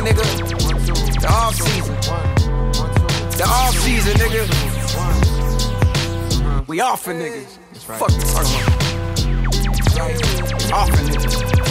nigga. The off season. The off season, nigga. We off for niggas. Fuck the talking about. Off for niggas.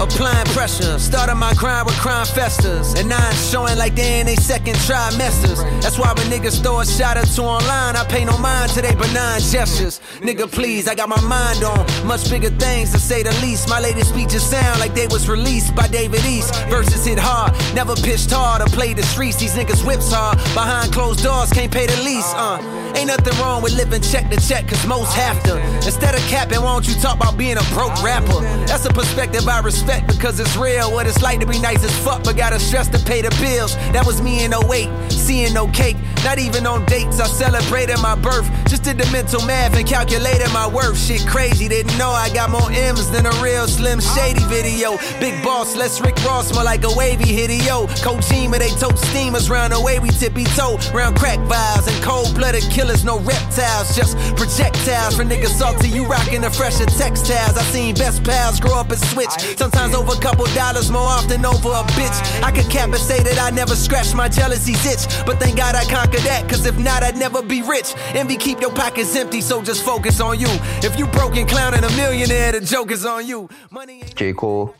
Applying pressure. Started my grind with crime festers. And I'm showing like they in they second trimesters. That's why when niggas throw a shot or two online, I pay no mind to they benign gestures. Nigga, please, I got my mind on much bigger things to say the least. My latest speeches sound like they was released by David East. Verses hit hard, never pitched hard or played the streets. These niggas whips hard. Behind closed doors, can't pay the lease. Uh, ain't nothing wrong with living check to check, cause most have to. Instead of capping, why don't you talk about being a broke rapper? That's a perspective I respect because it's real. What it's like to be nice as fuck, but gotta stress to pay the bills. That was me in 08, seeing no cake. Not even on dates, I celebrated my birth. Just did the mental math and calculated my worth. Shit crazy, didn't know I got more M's than a real Slim Shady video. Big boss, less Rick Ross, more like a wavy hitio. Kojima, they tote steamers round the way we tippy toe. Round crack vials and cold blooded killers, no reptiles, just projectiles. For niggas salty, you rockin' the fresher textiles. I seen best pals grow up and switch. Sometimes over a couple dollars, more often over a bitch. I could cap and say that I never scratched my jealousy's itch. But thank God I conquered that, cause if not, I'd never be rich. Envy keep your pockets empty, so just focus on you. If you broken clowning a millionaire, the joke is on you. Money ain't J. Cole.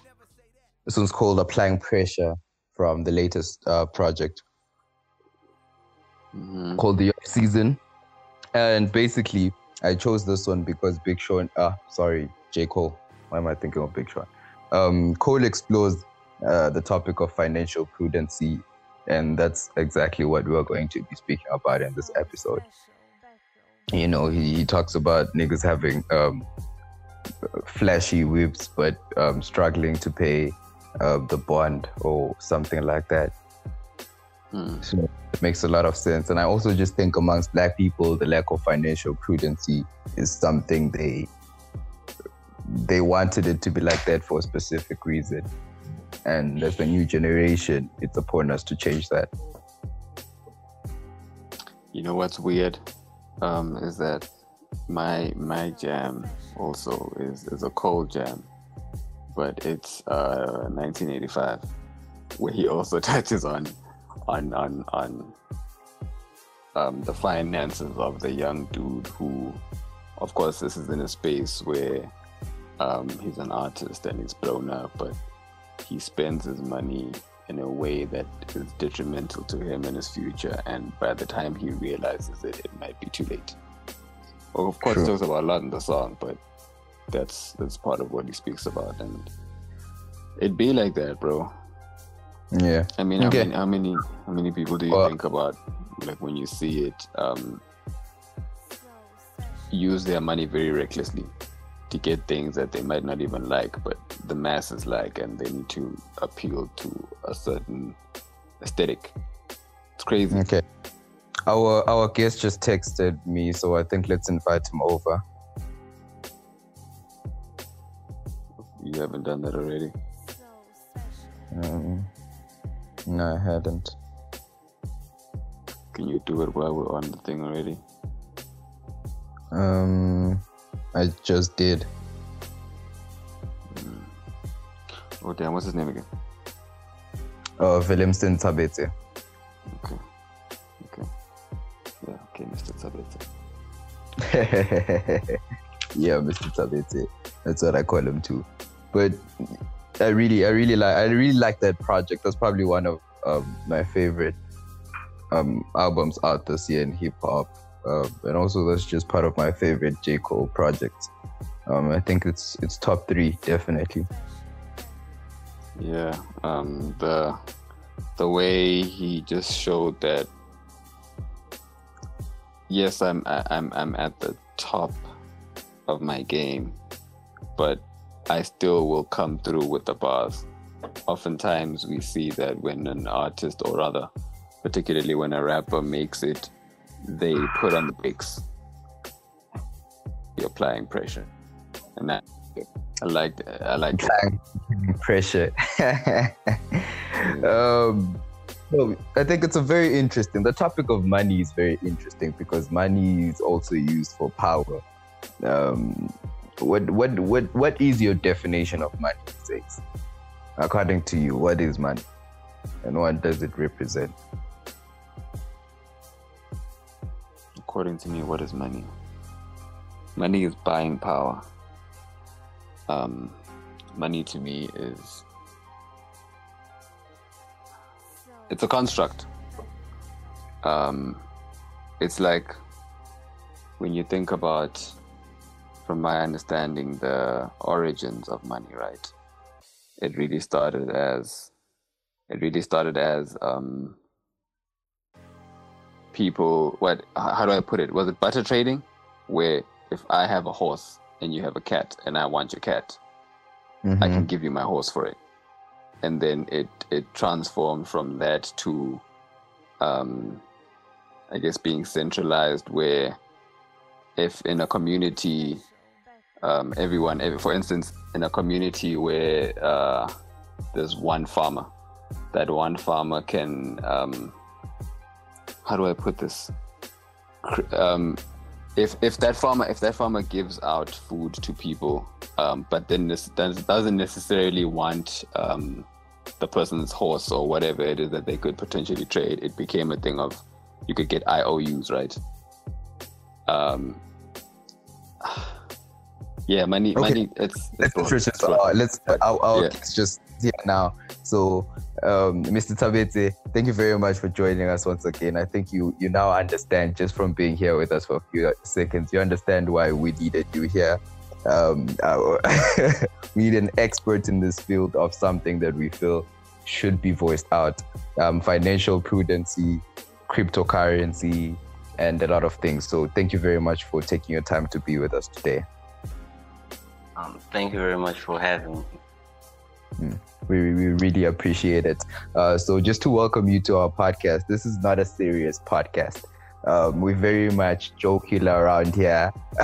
This one's called Applying Pressure from the latest uh, project called The Off Season. And basically, I chose this one because Big Sean, uh, sorry, J. Cole. Why am I thinking of Big Sean? Um, Cole explores uh, the topic of financial prudency, and that's exactly what we're going to be speaking about in this episode. You know, he, he talks about niggas having um, flashy whips, but um, struggling to pay uh, the bond or something like that. So it makes a lot of sense. And I also just think amongst black people, the lack of financial prudency is something they they wanted it to be like that for a specific reason. And as the new generation, it's upon us to change that. You know what's weird um, is that my my jam also is is a cold jam, but it's uh, 1985, where he also touches on on on on um, the finances of the young dude who, of course, this is in a space where um, he's an artist and he's blown up, but he spends his money in a way that is detrimental to him and his future. And by the time he realizes it, it might be too late. Well, of course, True. he talks about a lot in the song, but that's that's part of what he speaks about, and it'd be like that, bro. Yeah. I mean, how, Okay. many, how many how many people do you Well- think about like when you see it um, use their money very recklessly to get things that they might not even like, but the masses like, and they need to appeal to a certain aesthetic. It's crazy. Okay. Our our guest just texted me, so I think let's invite him over. You haven't done that already. Um, no, I hadn't. Can you do it while we're on the thing already? Um, I just did. Oh damn, what's his name again? Oh, Velemseni Tsabedze. Okay. Okay. Yeah, okay, Mr. Tsabedze. yeah, Mr. Tsabedze. That's what I call him too. But I really, I really like, I really like that project. That's probably one of um, my favorite um, albums out this year in hip hop. Uh, and also, that's just part of my favorite J Cole projects. Um, I think it's it's top three definitely. Yeah, um, the the way he just showed that. Yes, I'm I'm I'm at the top of my game, but I still will come through with the bars. Oftentimes, we see that when an artist, or rather, particularly when a rapper makes it, they put on the brakes. You're applying pressure, and that I like I like Applying pressure. um, no, I think it's a very interesting. The topic of money is very interesting because money is also used for power. Um, what what what what is your definition of money these According to you, what is money, and what does it represent? According to me, what is money? Money is buying power. Um, money to me is it's a construct. Um, it's like when you think about, from my understanding, the origins of money, right? It really started as, it really started as um, people. What? How do I put it? Was it butter trading, where if I have a horse and you have a cat, and I want your cat, mm-hmm. I can give you my horse for it and then it it transformed from that to um, I guess being centralized where if in a community um, everyone for instance in a community where uh, there's one farmer that one farmer can um, how do I put this um, if if that farmer if that farmer gives out food to people, um, but then this doesn't necessarily want um, the person's horse or whatever it is that they could potentially trade, it became a thing of you could get IOUs, right? Um, yeah, money, okay. money. It's, it's let's just, uh, let's our, our yeah. just here now. So, um, Mr. Tsabedze, thank you very much for joining us once again. I think you you now understand just from being here with us for a few seconds. You understand why we needed you here. Um, we need an expert in this field of something that we feel should be voiced out. Um, financial prudency, cryptocurrency, and a lot of things. So, thank you very much for taking your time to be with us today. Um, thank you very much for having me. Mm, we, we really appreciate it. Uh, so, just to welcome you to our podcast, this is not a serious podcast. Um, we very much jocular around here,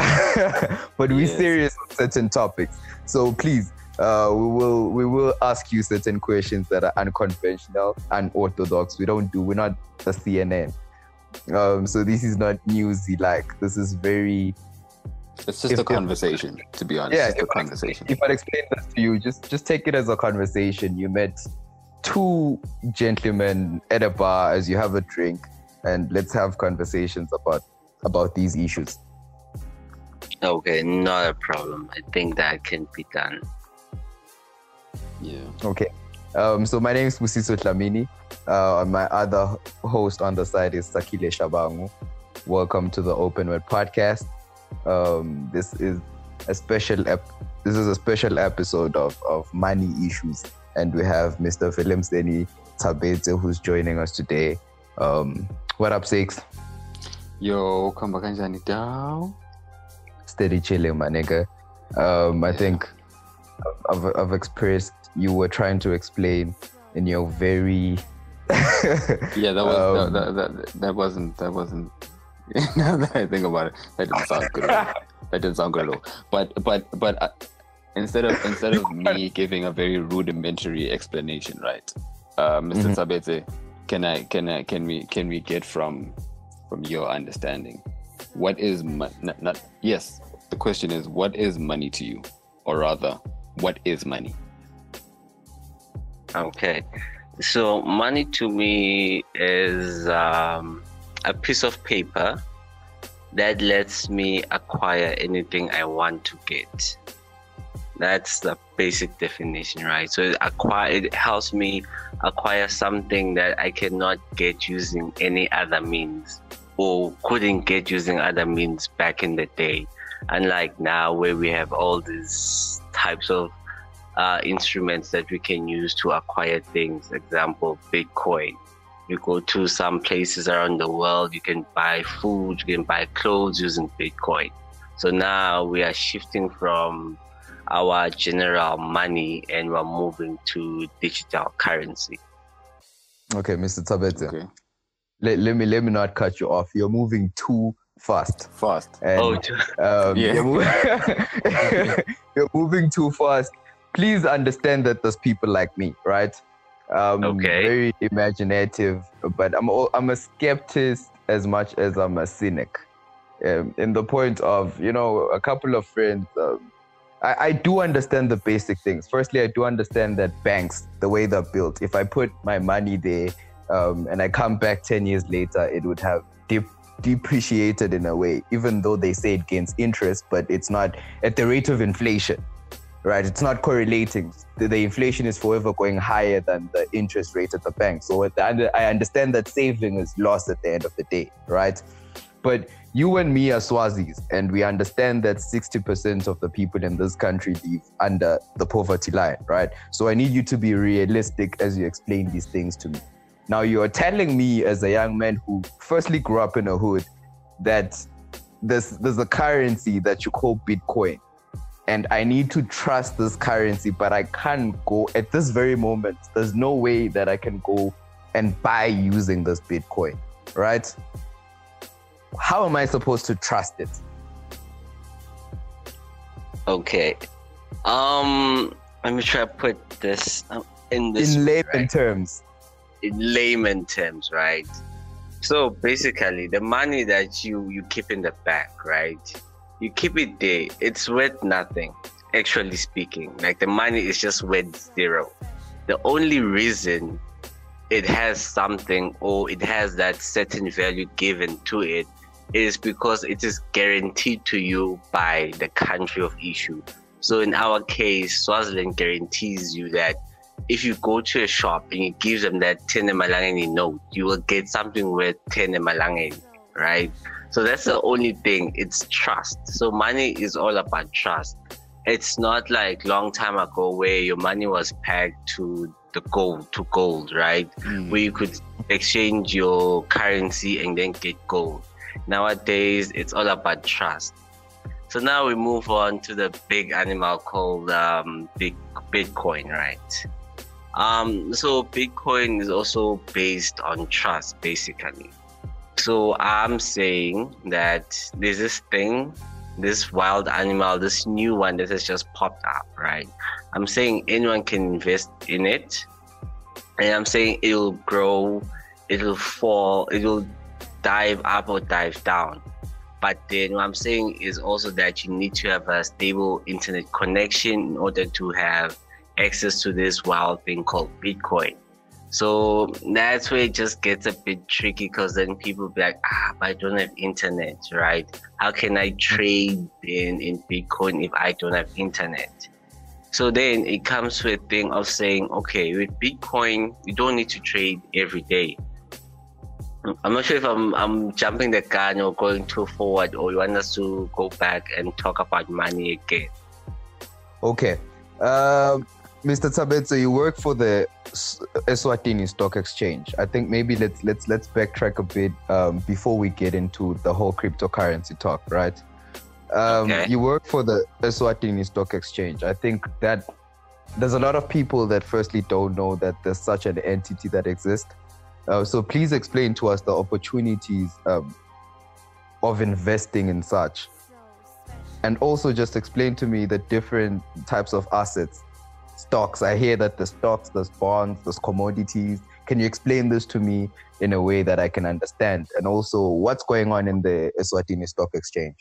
but we're serious on certain topics. So, please, uh, we will we will ask you certain questions that are unconventional, and unorthodox. We don't do. We're not the CNN. Um, so this is not newsy. Like this is very it's just if, a conversation, if, to be honest. Yeah, a conversation. If I explain this to you, just just take it as a conversation. You met two gentlemen at a bar as you have a drink, and let's have conversations about about these issues. Okay, not a problem. I think that can be done. Yeah. Okay. Um, so my name is Sbusiso Dlamini. Uh, my other host on the side is Sakhile Shabangu. Welcome to the Open Word podcast. Um, this is a special ep- this is a special episode of, of money issues, and we have Mr. Seni Tsabedze who's joining us today. Um, what up, six? Yo, come back and down. Steady chilling, my nigga. Um, I yeah. think I've, I've expressed you were trying to explain in your very yeah that was um, that, that, that, that wasn't that wasn't now that I think about it, that didn't sound good. that didn't sound good at all. But but but uh, instead of instead of me giving a very rudimentary explanation, right, uh, mister mm-hmm. Tsabedze, can I can I can we can we get from from your understanding, what is money? Not, not yes. The question is, what is money to you, or rather, what is money? Okay. So money to me is um, a piece of paper that lets me acquire anything I want to get. That's the basic definition, right? So it acquire it helps me acquire something that I cannot get using any other means or couldn't get using other means back in the day. Unlike now where we have all these types of uh, instruments that we can use to acquire things. Example, Bitcoin. You go to some places around the world, you can buy food, you can buy clothes using Bitcoin. So now we are shifting from our general money and we're moving to digital currency. Okay, Mr. Tsabedze. Okay. Let, let me let me not cut you off. You're moving too fast. Fast. And, oh, um, yeah. You're, moving, you're moving too fast please understand that there's people like me, right? Um, okay. Very imaginative, but I'm all, I'm a skeptic as much as I'm a cynic. Um, in the point of, you know, a couple of friends, uh, I, I do understand the basic things. Firstly, I do understand that banks, the way they're built, if I put my money there um, and I come back 10 years later, it would have dip, depreciated in a way, even though they say it gains interest, but it's not at the rate of inflation, right? It's not correlating. The, the inflation is forever going higher than the interest rate at the bank. So I understand that saving is lost at the end of the day, right? But you and me are Swazis, and we understand that 60% of the people in this country live under the poverty line, right? So I need you to be realistic as you explain these things to me. Now, you're telling me as a young man who firstly grew up in a hood that there's, there's a currency that you call Bitcoin. And I need to trust this currency, but I can't go at this very moment. There's no way that I can go and buy using this Bitcoin, right? how am I supposed to trust it? Okay. Um, let me try to put this uh, in this in layman right? terms. In layman terms, right? So basically, the money that you you keep in the bank, right? You keep it there. It's worth nothing, actually speaking. Like the money is just worth zero. The only reason it has something or it has that certain value given to it is because it is guaranteed to you by the country of issue. So in our case, Swaziland guarantees you that if you go to a shop and you give them that 10 malangeni note, you will get something worth 10 malangeni, right? So that's the only thing. It's trust. So money is all about trust. It's not like long time ago where your money was pegged to the gold to gold, right? Mm. Where you could exchange your currency and then get gold. Nowadays, it's all about trust. So now we move on to the big animal called um, big Bitcoin, right? Um, so Bitcoin is also based on trust, basically. So I'm saying that there's this thing, this wild animal, this new one that has just popped up, right? I'm saying anyone can invest in it, and I'm saying it'll grow, it'll fall, it'll dive up or dive down. But then what I'm saying is also that you need to have a stable internet connection in order to have access to this wild thing called Bitcoin. So that's where it just gets a bit tricky because then people be like, ah, but I don't have internet, right? How can I trade in, in Bitcoin if I don't have internet? So then it comes to a thing of saying, okay, with Bitcoin, you don't need to trade every day. I'm not sure if I'm I'm jumping the gun or going too forward, or you want us to go back and talk about money again. Okay, uh, Mr. Tsabedze, you work for the Eswatini Stock Exchange. I think maybe let's let's let's backtrack a bit um, before we get into the whole cryptocurrency talk, right? Um, okay. You work for the Eswatini Stock Exchange. I think that there's a lot of people that firstly don't know that there's such an entity that exists uh, so please explain to us the opportunities um, of investing in such. And also just explain to me the different types of assets. Stocks. I hear that the stocks, there's bonds, there's commodities. Can you explain this to me in a way that I can understand? And also what's going on in the Eswatini Stock Exchange?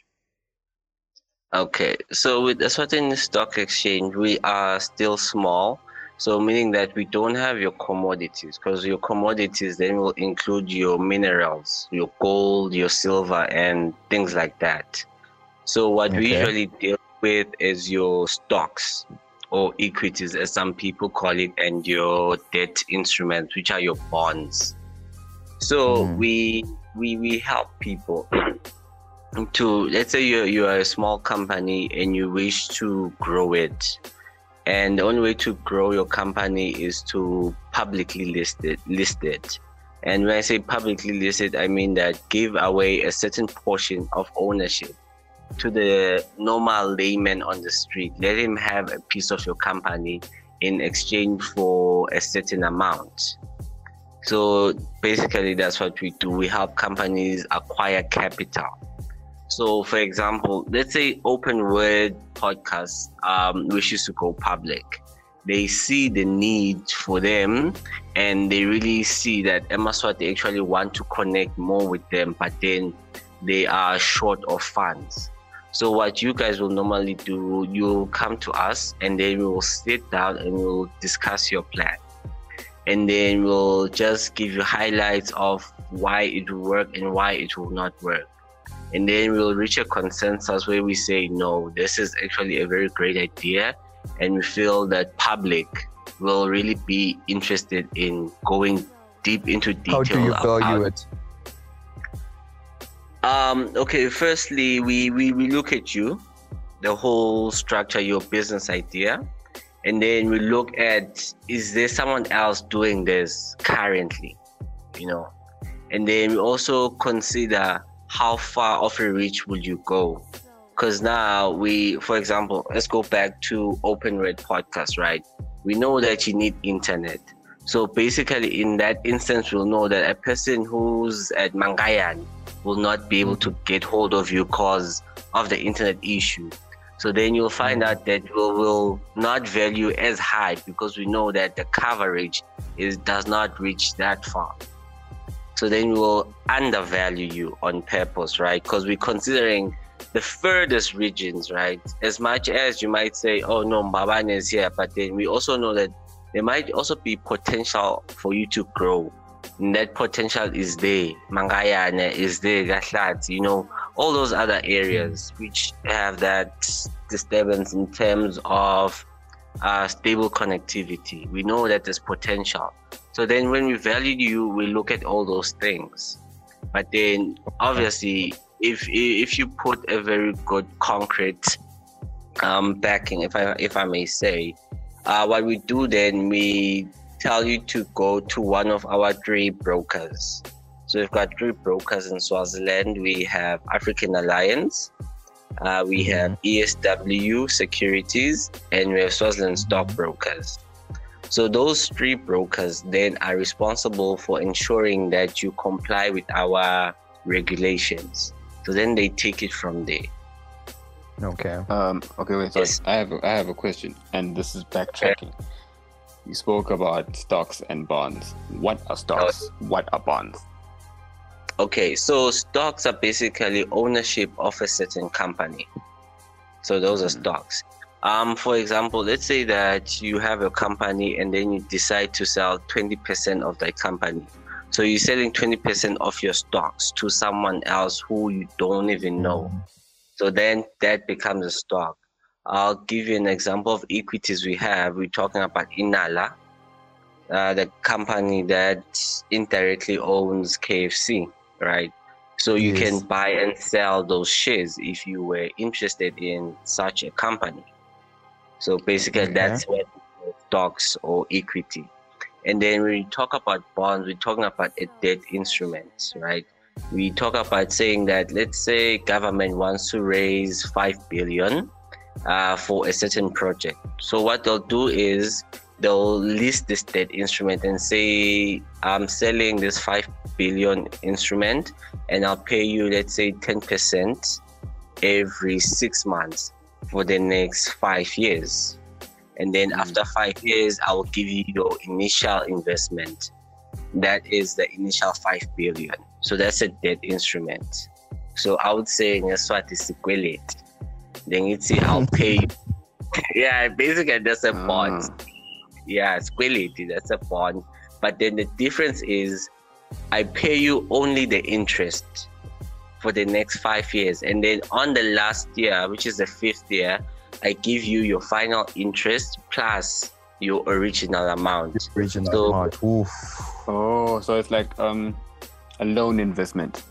Okay, so with Eswatini Stock Exchange, we are still small so meaning that we don't have your commodities because your commodities then will include your minerals, your gold, your silver, and things like that. So what okay. we usually deal with is your stocks or equities, as some people call it, and your debt instruments, which are your bonds. So mm. we we we help people to let's say you you are a small company and you wish to grow it and the only way to grow your company is to publicly list it list it and when i say publicly listed i mean that give away a certain portion of ownership to the normal layman on the street let him have a piece of your company in exchange for a certain amount so basically that's what we do we help companies acquire capital so, for example, let's say Open Word Podcast um, wishes to go public. They see the need for them and they really see that Emaswati actually want to connect more with them, but then they are short of funds. So what you guys will normally do, you'll come to us and then we will sit down and we'll discuss your plan. And then we'll just give you highlights of why it will work and why it will not work. And then we'll reach a consensus where we say, no, this is actually a very great idea. And we feel that public will really be interested in going deep into detail. How do you value it? Um, okay, firstly, we, we, we look at you, the whole structure, your business idea, and then we look at is there someone else doing this currently, you know, and then we also consider how far off a reach will you go, because now we, for example, let's go back to Open Word podcast, right? We know that you need internet. So basically, in that instance, we'll know that a person who's at Mankayane will not be able to get hold of you because of the internet issue. So then you'll find out that we will not value as high because we know that the coverage is does not reach that far. So then we will undervalue you on purpose, right? Because we're considering the furthest regions, right? As much as you might say, oh no, Mbabane is here, but then we also know that there might also be potential for you to grow that potential is there. Mankayane is there, Gahlat, you know, all those other areas which have that disturbance in terms of uh, stable connectivity. We know that there's potential. So then when we value you, we look at all those things. But then obviously, if if you put a very good concrete um, backing, if I if I may say, uh, what we do then we tell you to go to one of our three brokers. So we've got three brokers in Swaziland. We have African Alliance, uh, we mm-hmm. have ESW Securities, and we have Swaziland Stockbrokers. So those three brokers then are responsible for ensuring that you comply with our regulations. So then they take it from there. Okay. Um, okay, wait, sorry. Yes. I have a, I have a question, and this is backtracking. You spoke about stocks and bonds. What are stocks? What are bonds? Okay, so stocks are basically ownership of a certain company. So those mm-hmm. are stocks. Um, for example, let's say that you have a company and then you decide to sell 20% of that company. So you're selling 20% of your stocks to someone else who you don't even know. Mm-hmm. So then that becomes a stock. I'll give you an example of equities we have. We're talking about Inala, uh, the company that indirectly owns KFC, right? So you yes. can buy and sell those shares if you were interested in such a company. So basically, okay. that's what stocks or equity. And then when we talk about bonds, we're talking about a debt instrument, right? We talk about saying that let's say government wants to raise five billion uh, for a certain project. So what they'll do is they'll list this debt instrument and say, I'm selling this 5 billion instrument and I'll pay you, let's say, 10% every six months for the next five years. And then mm. after five years, I will give you your initial investment. That is the initial 5 billion. So that's a debt instrument. So I would say in Swati Sikweleti then you see I'll pay you. yeah, basically that's a bond. Uh. Yeah, squility, that's a bond. But then the difference is I pay you only the interest for the next five years. And then on the last year, which is the fifth year, I give you your final interest plus your original amount. Original so, amount. Oof. Oh, so it's like um a loan investment.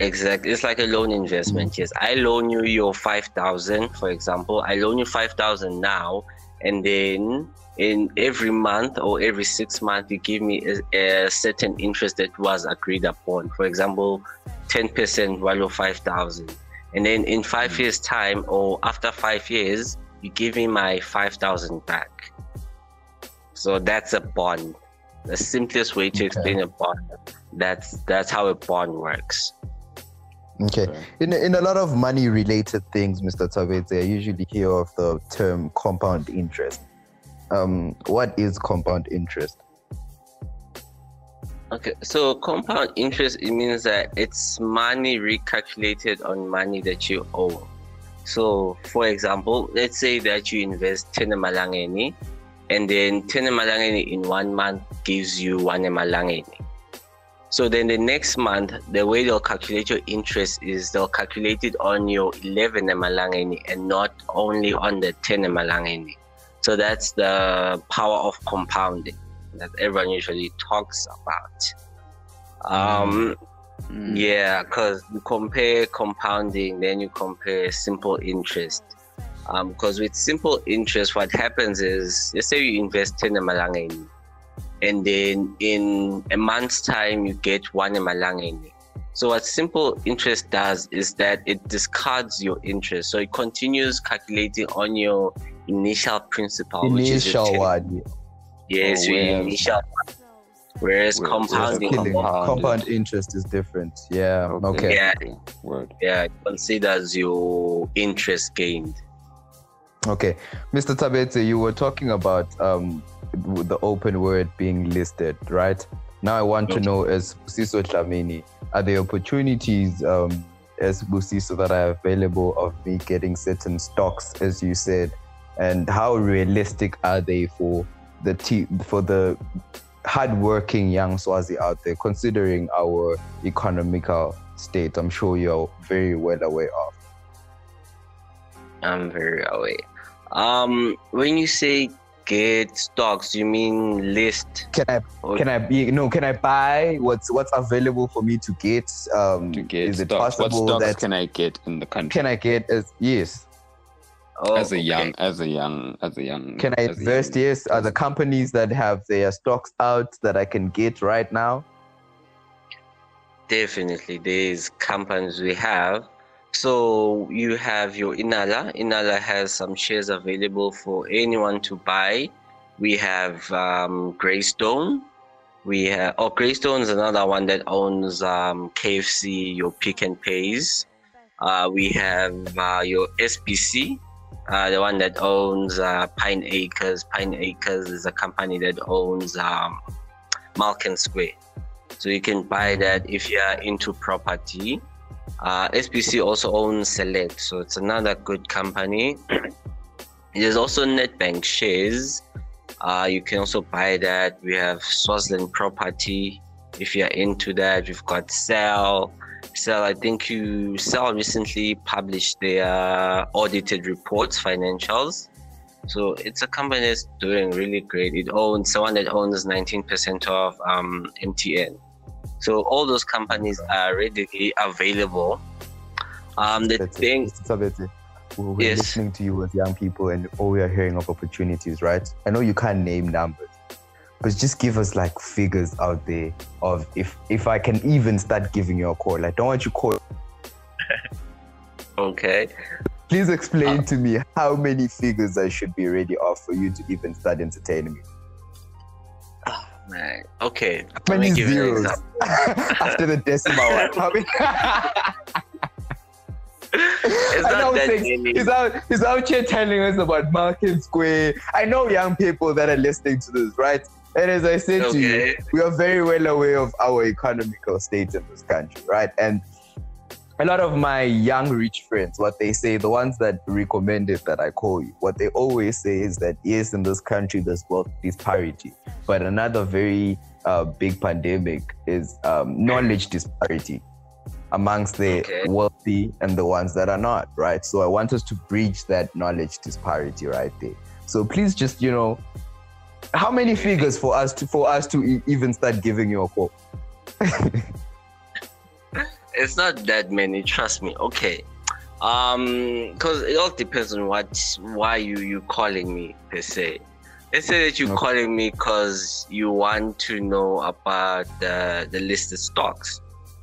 Exactly. It's like a loan investment. Yes. I loan you your 5,000, for example. I loan you 5,000 now. And then in every month or every six months, you give me a, a certain interest that was agreed upon. For example, 10% value of 5,000. And then in five years' time or after five years, you give me my 5,000 back. So that's a bond. The simplest way to explain a bond. That's that's how a bond works. Okay. In in a lot of money related things, Mr. Tsabedze, I usually hear of the term compound interest. Um, what is compound interest? Okay, so compound interest it means that it's money recalculated on money that you owe. So, for example, let's say that you invest 10 emalangeni and then 10 emalangeni in one month gives you one emalangeni. So then the next month, the way they'll calculate your interest is they'll calculate it on your 11 emalangeni and not only on the 10 emalangeni. So that's the power of compounding that everyone usually talks about. Um, mm. Yeah, because you compare compounding, then you compare simple interest. Because um, with simple interest, what happens is, let's say you invest 10 emalangeni, and then in a month's time, you get one emalangeni. So what simple interest does is that it discards your interest. So it continues calculating on your initial principal. Initial one. Yes, oh, your initial one. Whereas compounding compound, compound interest is different. Yeah. Okay. okay. Yeah. Word. Yeah. It considers your interest gained. Okay, Mr. Tsabedze, you were talking about um, the open word being listed, right? Now I want to know, as Busiso Dlamini, are there opportunities um, as Busiso that are available of me getting certain stocks, as you said, and how realistic are they for the te- for the hardworking young Swazi out there, considering our economical state? I'm sure you're very well aware of. I'm very aware. Um, when you say get stocks, you mean list? Can I or... can I be no? Can I buy what's what's available for me to get? Um, to get is it stocks. possible what stocks that can I get in the country? Can I get as yes? Oh, as a okay. young, as a young, as a young. Can I invest? Yes. Are the companies that have their stocks out that I can get right now? Definitely, there's companies we have. So you have your Inala. Inala has some shares available for anyone to buy. We have um, Greystone. We have oh Greystone is another one that owns um, KFC, your Pick and Pays. Uh, we have uh, your SBC, uh, the one that owns uh, Pine Acres. Pine Acres is a company that owns um, Malkerns Square. So you can buy that if you are into property. Uh, also owns Select, so it's another good company. There's also Nedbank shares. Uh, you can also buy that. We have Swaziland Property. If you're into that, we've got Cell. So I think you Cell recently published their audited reports, financials. So it's a company that's doing really great. It owns someone that owns 19% of um, MTN. So all those companies are readily available. Um, the That's thing. It. We're yes. listening to you as young people, and all we are hearing of opportunities, right? I know you can't name numbers, but just give us like figures out there of if if I can even start giving you a call. I don't want you call. okay. Please explain uh, to me how many figures I should be ready off for you to even start entertaining me. Man. Okay. How many zeros after the decimal one? How many? it's not that many. He's out, he's out here telling us about Malkerns Square. I know young people that are listening to this, right? And as I said okay. to you, we are very well aware of our economical state in this country, right? And a lot of my young rich friends, what they say, the ones that recommended that I call you, what they always say is that yes, in this country there's wealth disparity, but another very uh, big pandemic is um, knowledge disparity amongst the okay. wealthy and the ones that are not, right? So I want us to bridge that knowledge disparity right there. So please just, you know, how many figures for us to for us to e- even start giving you a quote? it's not that many, trust me. Okay. Um, because it all depends on what why you you calling me per se. Let's say that you're okay. calling me because you want to know about the the listed stocks.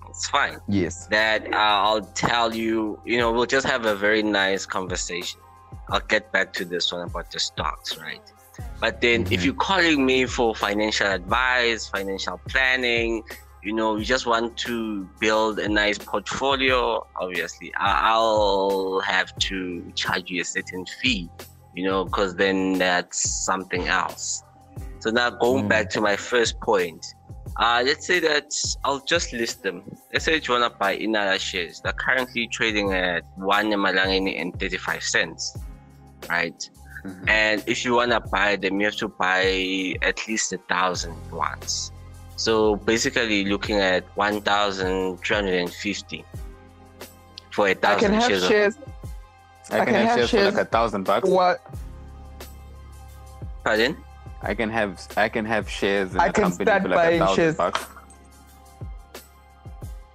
It's fine. Yes. That uh, I'll tell you. You know, we'll just have a very nice conversation. I'll get back to this one about the stocks, right? But then mm-hmm. if you're calling me for financial advice, financial planning, you know, you just want to build a nice portfolio, obviously, I'll have to charge you a certain fee, you know, because then that's something else. So now going mm. back to my first point, Uh, let's say that I'll just list them. Let's say you want to buy Inala shares. They're currently trading at one Malangini and 35 cents, right? Mhm. And if you want to buy them, you have to buy at least a thousand once. So basically, looking at 1,350 for a I thousand can have shares. shares. I can, have, shares, for like a thousand bucks. What? Pardon? I can have I can have shares in I a can company start for like a buying thousand shares. bucks.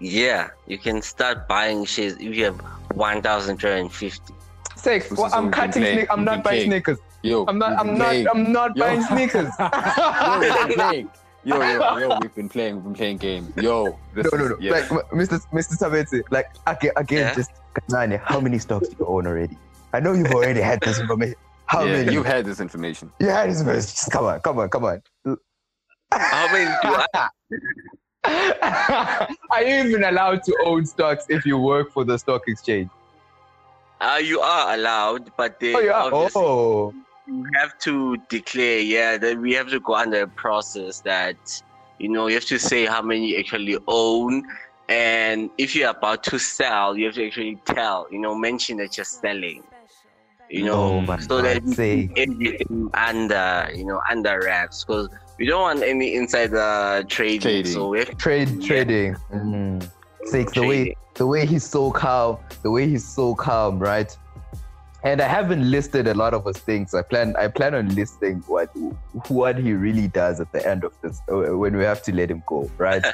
Yeah, you can start buying shares if you have 1,350. Six. Well, I'm cutting. playing- I'm not buying sneakers. Yo, I'm not. I'm not. I'm not buying sneakers. yo, we've been playing. Yo, yo, yo, we've been playing, we've been playing game. Yo, this no, no, is- no. yeah. Like Mr. Mr. Tsabedze, like again, again, Yeah. just Kazani, how many stocks do you own already? I know you've already had this information. How yeah, many? you had this information. You had this information. Just come on, come on, come on. How many do I? Are you even allowed to own stocks if you work for the stock exchange? Uh, you are allowed, but they Oh, yeah. obviously Oh, you have to declare, yeah, that we have to go under a process that, you know, you have to say how many you actually own. And if you're about to sell, you have to actually tell, you know, mention that you're selling, you know, oh so that sake. everything under, you know, under wraps because we don't want any insider trading. Trading. So we have Trade Yeah. trading. Mm. Sakes, the way Trading. the way he's so calm, the way he's so calm, right? And I haven't listed a lot of his things. I plan I plan on listing what what he really does at the end of this uh, when we have to let him go, right?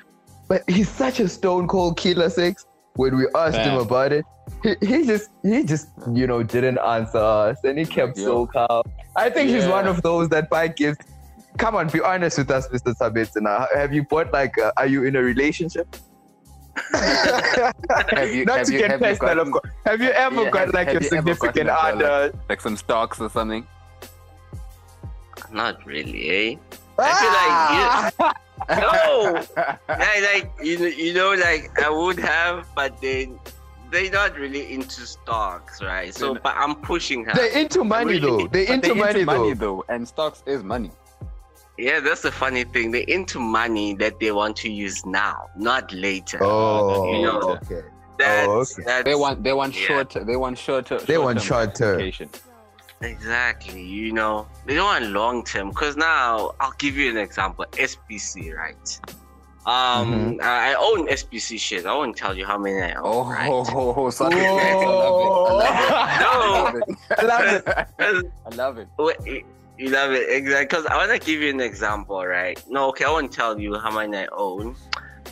but he's such a stone cold killer six. When we asked him about it, he, he just he just you know didn't answer us and he kept so calm. I think he's one of those that buy gifts. Come on, be honest with us, Mr. Sabitsina. Have you bought like? Uh, are you in a relationship? Have you- Not have to you- get have personal, gotten- of course. Have you ever Yeah, got have- like have a you significant other? Like some stocks or something. not really, eh? I Ah! No, like, like you know, you know, like I would have, but then they're not really into stocks, right? So, but I'm pushing her. They're into money Really? though. They're into they're money though. though, and stocks is money. Yeah, that's the funny thing. They're into money that they want to use now, not later. Oh, You know, okay. That's, oh, okay. that's They want they want Yeah. short they want shorter They want short-term short-term. exactly. You know, they don't want long term. Because now, I'll give you an example. SPC, right? Um, Mm-hmm. I I own SPC shares. I won't tell you how many I own. Oh, right? ho, ho, ho, son. Whoa. I love it. I love it. I love it. I love it. Wait, You love it, exactly. Because I want to give you an example, right? No, okay, I won't tell you how many I own.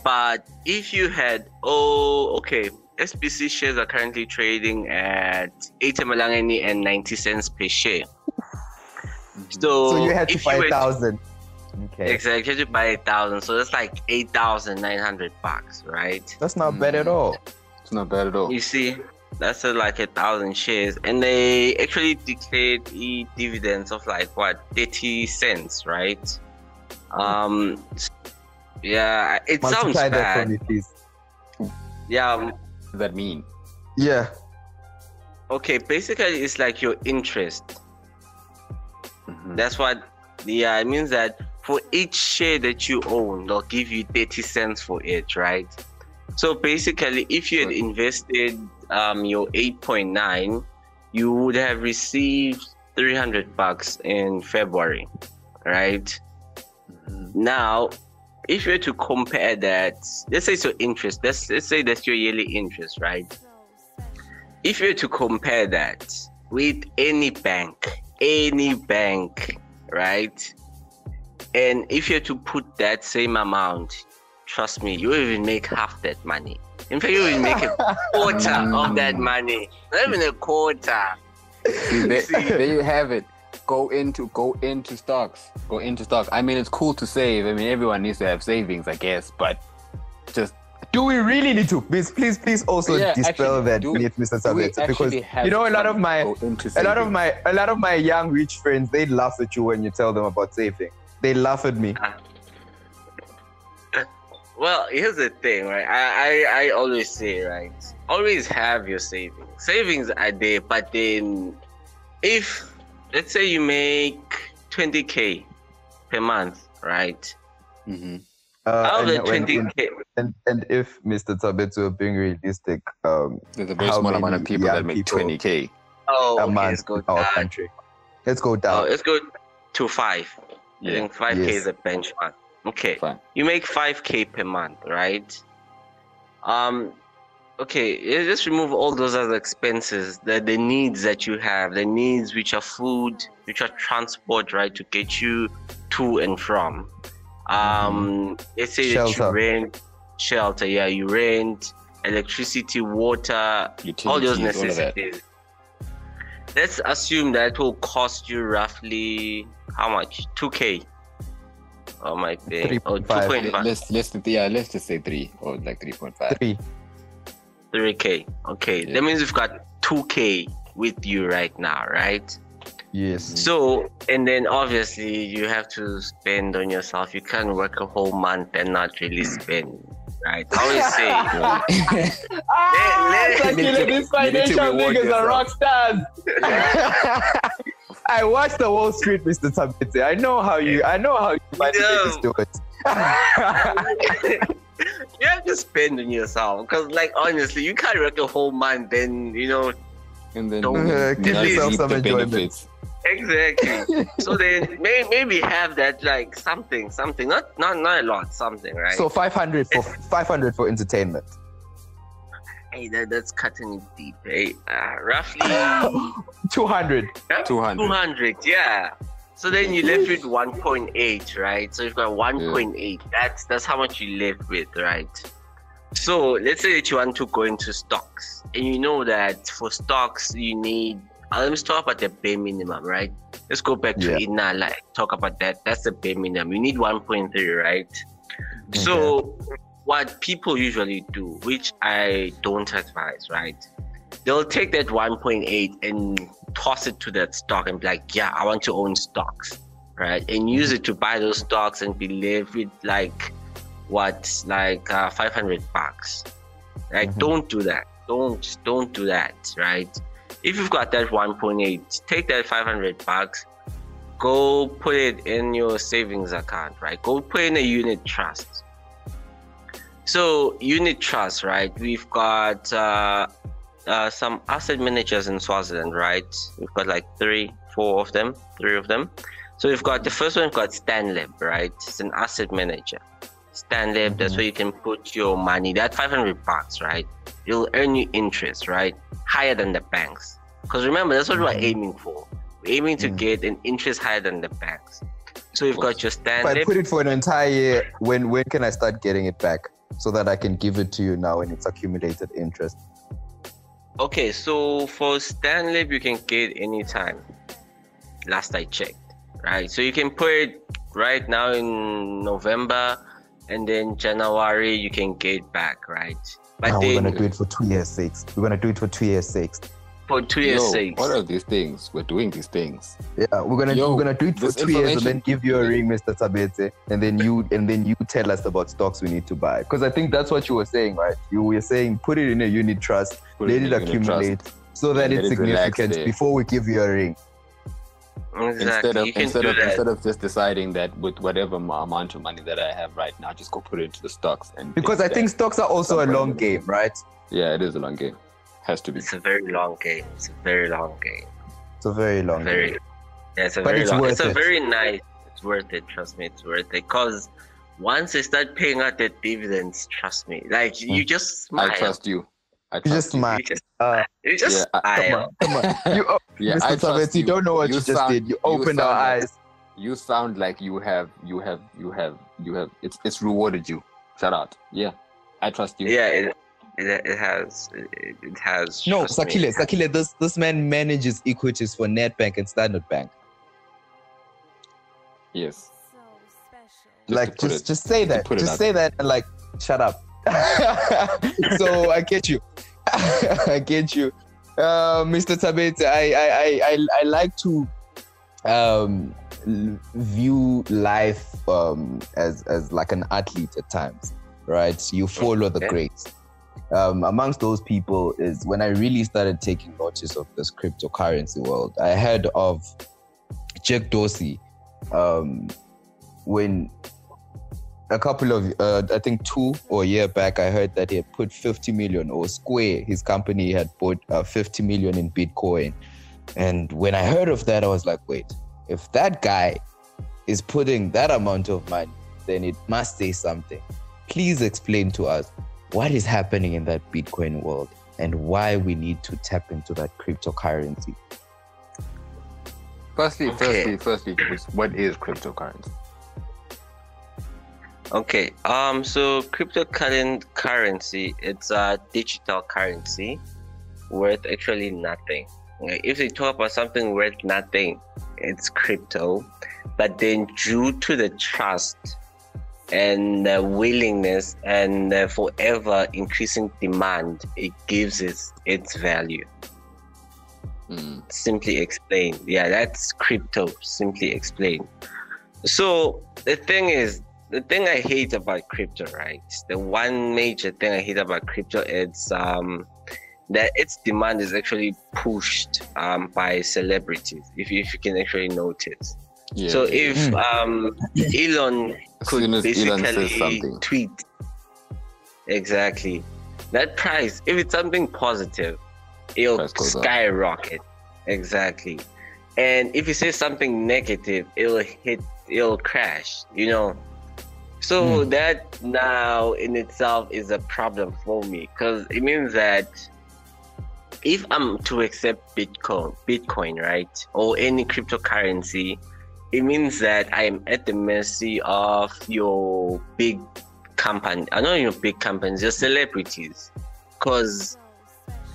But if you had, oh, okay, SPC shares are currently trading at 80 malangeni and 90 cents per share. So, So you had to buy a thousand. Okay. Exactly, you had to buy a thousand. So that's like 8,900 bucks, right? That's not bad at hmm. all. It's not bad at all. You see, that's uh, like a thousand shares, and they actually declared e dividends of like what thirty cents, right? Um, yeah, it sounds Multiply that for bad. me, please. Yeah, um, What does that mean? Yeah. okay. Basically, it's like your interest. Mhm. That's what. Yeah, it means that for each share that you own, they'll give you thirty cents for it, right? So basically, if you had invested um, your eight point nine, you would have received three hundred bucks in February, right? Mhm. Now, if you were to compare that, let's say it's your interest. Let's let's say that's your yearly interest, right? If you were to compare that with any bank, any bank, right? And if you were to put that same amount, trust me, you even make half that money. In fact, you will make a quarter of that money. Not even a quarter. See, there, See? there you have it. Go into go into stocks. Go into stocks. I mean, it's cool to save. I mean, everyone needs to have savings, I guess. But just Do we really need to? Please, please, please also Yeah, dispel actually, that do- myth, Mr. do Sabet, because you know a lot of my a lot of my a lot of my young rich friends they laugh at you when you tell them about saving. They laugh at me. Ah. Well, here's the thing, right? I, I, I always say, right? Always have your savings. Savings are there, but then if let's say you make 20k per month, right? Mm-hmm. Uh, Out of and, the 20k, and, and if Mr. Tsabedze were being realistic, um, There's a very How small amount of many people that make people- 20k. oh, a okay, month let's go in our down. country, let's go down. Oh, down. let's go to five. You Yeah. think 5k Yes. is a benchmark? Okay. Fine. You make 5k per month, right? Um, okay, just remove all those other expenses, the, the needs that you have, the needs which are food, which are transport, right, to get you to and from. Um, let's say that you rent shelter, yeah, you rent electricity, water, all those Utilities, all necessities. Let's assume that will cost you roughly how much? 2k. Oh my thing. Oh, 3.5. 2.5. Let's let's yeah let's just say three or like 3.5. Three. 3k. Okay. Yeah. That means you've got 2k with you right now, right? Yes. So, and then obviously you have to spend on yourself. You can't work a whole month and not really spend, right? I always say, Ah, let- Sakhile, You need these you need to financial niggas are rock stars. I watched the Wall Street, Mr. Tsabedze. I know how you. I know how you money Yeah. niggas do it. you have to spend on yourself because, like, honestly, you can't work a whole month then you know And then Don't- Uh, give yourself some enjoyment. benefits. exactly. so then may, maybe have that like something, something, not not not a lot, something, right? So 500 for 500 for entertainment. Hey, that, that's cutting it deep, eh? Uh, roughly 200. 200. 200, yeah. So then you left with 1.8, right? So you've got 1.8. That's that's how much you left with, right? So let's say that you want to go into stocks, and you know that for stocks you need. Uh, let me talk about the bare minimum, right? Let's go back to Yeah. Ina, like talk about that. That's the bare minimum. You need 1.3, right? So what people usually do, which I don't advise, right? They'll take that 1.8 and toss it to that stock and be like, yeah, I want to own stocks, right? And use it to buy those stocks and be left with like what, like uh, 500 bucks. Like, Mhm. don't do that. Don't don't do that, right? If you've got that 1.8, take that 500 bucks, go put it in your savings account, right? Go put in a unit trust. So unit trust, right? We've got uh, uh, some asset managers in Swaziland, right? We've got like three, four of them, three of them. So we've got the first one, we've got Stanlib, right? It's an asset manager. Stanlib, that's where you can put your money. That 500 bucks, right? It'll earn you interest, right? Higher than the banks. Because remember, that's what we're Mhm. aiming for. We're aiming to Mm. get an interest higher than the banks. So you've got your If I put it for an entire year, when when can I start getting it back so that I can give it to you now when it's accumulated interest? Okay, so for Stanlib, you can get anytime. Last I checked, right? So you can put it right now in November, and then January you can get back, right? But Now we're gonna do it for two years sakes. We're gonna do it for two years sakes. For two years' Yo, sake, what are these things? We're doing these things. Yeah, we're gonna Yo, we're gonna do it for two years and then give you a ring, Mr. Tsabedze, and then you and then you tell us about stocks we need to buy. Because I think that's what you were saying, right? You were saying put it in a unit trust, Put let in it accumulate, so that it's it significant before we give you a ring. exactly. Instead of instead of that. instead of just deciding that with whatever amount of money that I have right now, just go put it into the stocks and Because I think stocks are also a long in the middle. game, right? yeah, it is a long game. Has to be. it's a very long game. It's a very long game. It's a very long Very. game. Yeah, it's a But very it's long. worth It's a it. very nice. It's worth it. Trust me, it's worth it. Cause once they start paying out the dividends, trust me, like you just smile. I trust you. I You trust just you. smile. You just, Uh, you just Yeah, I- smile. come on, come on. You, oh, Yeah, Mr. I trust Tsabedze, you don't know what you, just sound- did. You opened our sound like- eyes. You sound like you have, you have, you have, you have. It's it's rewarded you. Shout out. Yeah, I trust you. Yeah, it, it, it has. It, it has. No. Sakhile, Sakhile, this this man manages equities for Nedbank and Standard Bank. Yes. So special. Just to like just it- just say that. put it Just out say that and like shut up. so I get you. I get you. Uh, Mr. Tsabedze, I, I I I I like to um view life um as as like an athlete at times, right? You follow the Okay. greats. Um, amongst those people is when I really started taking notice of this cryptocurrency world. I heard of Jack Dorsey um, when a couple of, uh, I think two or a year back, I heard that he had put 50 million, or Square, his company, had bought uh, 50 million in Bitcoin. And when I heard of that, I was like, wait, if that guy is putting that amount of money, then it must say something. Please explain to us what is happening in that Bitcoin world and why we need to tap into that cryptocurrency. Firstly, Okay. firstly, firstly, what is cryptocurrency? Okay. Um. So cryptocurrency, it's a digital currency worth actually nothing. If they talk about something worth nothing, it's crypto. But then, due to the trust and the willingness and forever increasing demand, it gives it its value. Mm. simply explained. Yeah, that's crypto, simply explained. So the thing is, the thing I hate about crypto, right? The one major thing I hate about crypto is um that its demand is actually pushed um by celebrities. If if you can actually notice. Yeah, so if Mm. um Elon could soon as Elon says basically something. tweet exactly that price, if it's something positive, it'll Price goes up. skyrocket. Exactly. And if you say something negative, it'll hit it'll crash, you know. So that now in itself is a problem for me because it means that if I'm to accept Bitcoin, Bitcoin, right, or any cryptocurrency, it means that I'm at the mercy of your big company. I know your big companies, your celebrities, because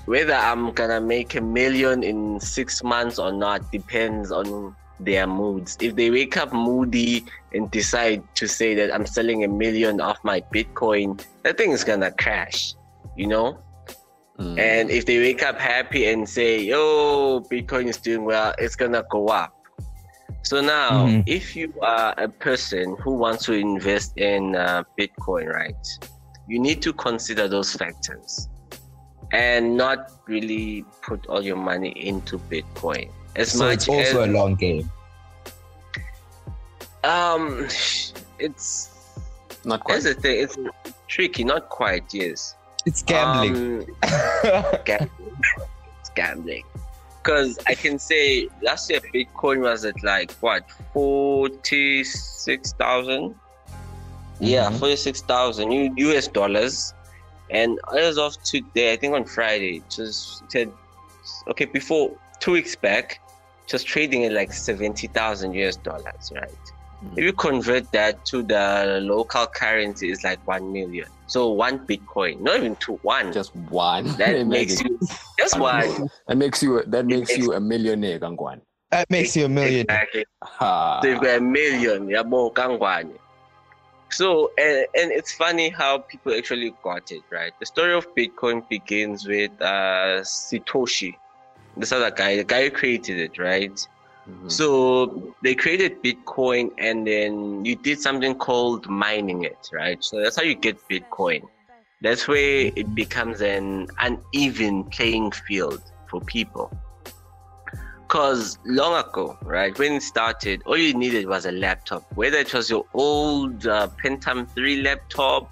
whether I'm gonna make a million in six months or not depends on their moods. If they wake up moody and decide to say that I'm selling a million of my Bitcoin, that thing is gonna crash, you know? Mm. And if they wake up happy and say, yo, Bitcoin is doing well, it's gonna go up. So now, Mhm. if you are a person who wants to invest in uh, Bitcoin, right, you need to consider those factors and not really put all your money into Bitcoin. As So much it's also as a long game. um, it's not quite. that's the thing. It's tricky, not quite. Yes. It's gambling. Um, gambling. it's gambling. Because I can say last year Bitcoin was at like what forty six thousand. Yeah, Mhm. forty six thousand US dollars. And as of today, I think on Friday, just said okay before two weeks back, just trading at like seventy thousand US dollars, right? If you convert that to the local currency, it's like one million. So one Bitcoin, not even two, one. just one. that Imagine. makes you just one. That makes you. That makes makes- you a millionaire, Gangwan. that makes you a million. Exactly. Ha. So you've got a million, yabo kangwane. So and, and it's funny how people actually got it, right? The story of Bitcoin begins with uh, Satoshi, this other guy, the guy who created it, right? Mhm. So they created Bitcoin and then you did something called mining it, right? So that's how you get Bitcoin. That's where it becomes an uneven playing field for people. Because long ago, right, when it started, all you needed was a laptop. Whether it was your old uh, Pentium 3 laptop,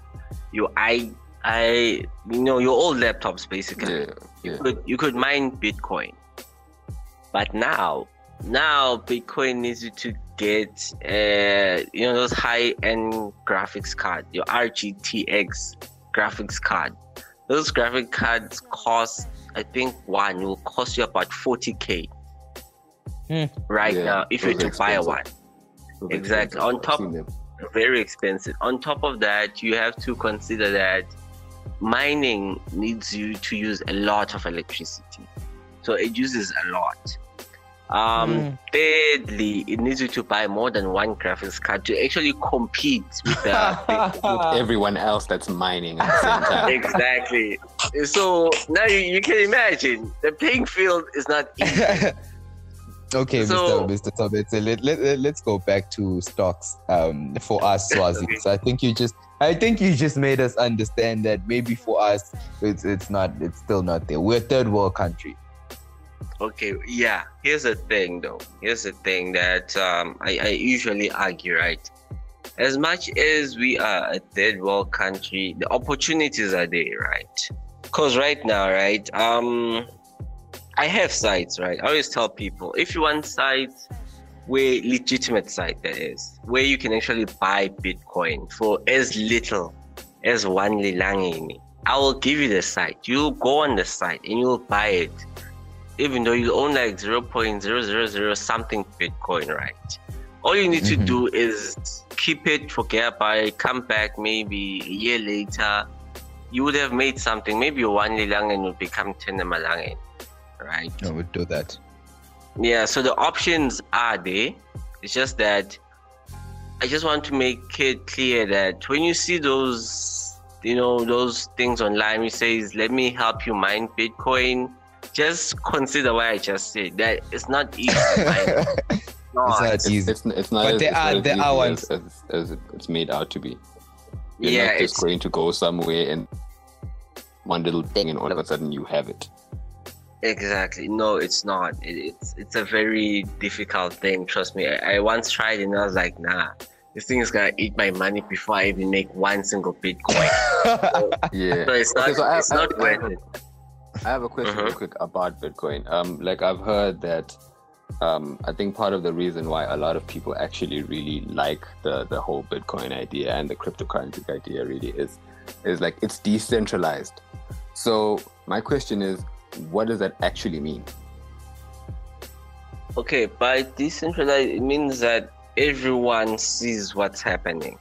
your i, I, you know, your old laptops basically yeah, you could you could mine Bitcoin. But now, now Bitcoin needs you to get uh you know those high end graphics card, your RGTX graphics card. Those graphic cards cost I think one will cost you about 40k. Hmm. Right Yeah, now, if you were to are buy one Those exactly. On top- very expensive. On top of that, you have to consider that mining needs you to use a lot of electricity. So it uses a lot. Um, Mm. Thirdly, it needs you to buy more than one graphics card to actually compete with the big Everyone else that's mining at the same time. exactly. So now you, you can imagine the playing field is not easy. okay, So- Mr. Mr. Tsabedze, let, let, let's go back to stocks um, for us Swazis. I think you just I think you just made us understand that maybe for us it's it's not it's still not there. We're a third world country. Okay, yeah. Here's the thing, though. Here's the thing that um, I, I usually argue, right? as much as we are a third world country, the opportunities are there, right? Because right now, right, um, I have sites, right? I always tell people if you want sites where legitimate site that is, where you can actually buy Bitcoin for as little as one lilangeni, I will give you the site. You'll go on the site and you'll buy it, even though you own like 0.000 something Bitcoin, right? All you need mm-hmm. to do is keep it, forget about it, come back maybe a year later. You would have made something. Maybe one lilangen would become 10 malangen, right? I would do that. Yeah, so the options are there. It's just that I just want to make it clear that when you see those, you know, those things online, it says, let me help you mine Bitcoin, just consider what I just said. That it's not easy No, it's not easy. It's, it's, it's not. But as, there are there are ones as, as, as, it's made out to be. You're yeah, not just going to go somewhere and one little thing, and all of a sudden you have it. Exactly. No, it's not. It, it's it's a very difficult thing. Trust me. I, I once tried and I was like, nah, this thing is gonna eat my money before I even make one single Bitcoin. so, yeah. So it's not. Okay, so I, it's I, not I, worth it. I have a question uh-huh. real quick about Bitcoin. Um, like I've heard that um, I think part of the reason why a lot of people actually really like the the whole Bitcoin idea and the cryptocurrency idea really is is like it's decentralized. So my question is, what does that actually mean? Okay, by decentralized, it means that everyone sees what's happening.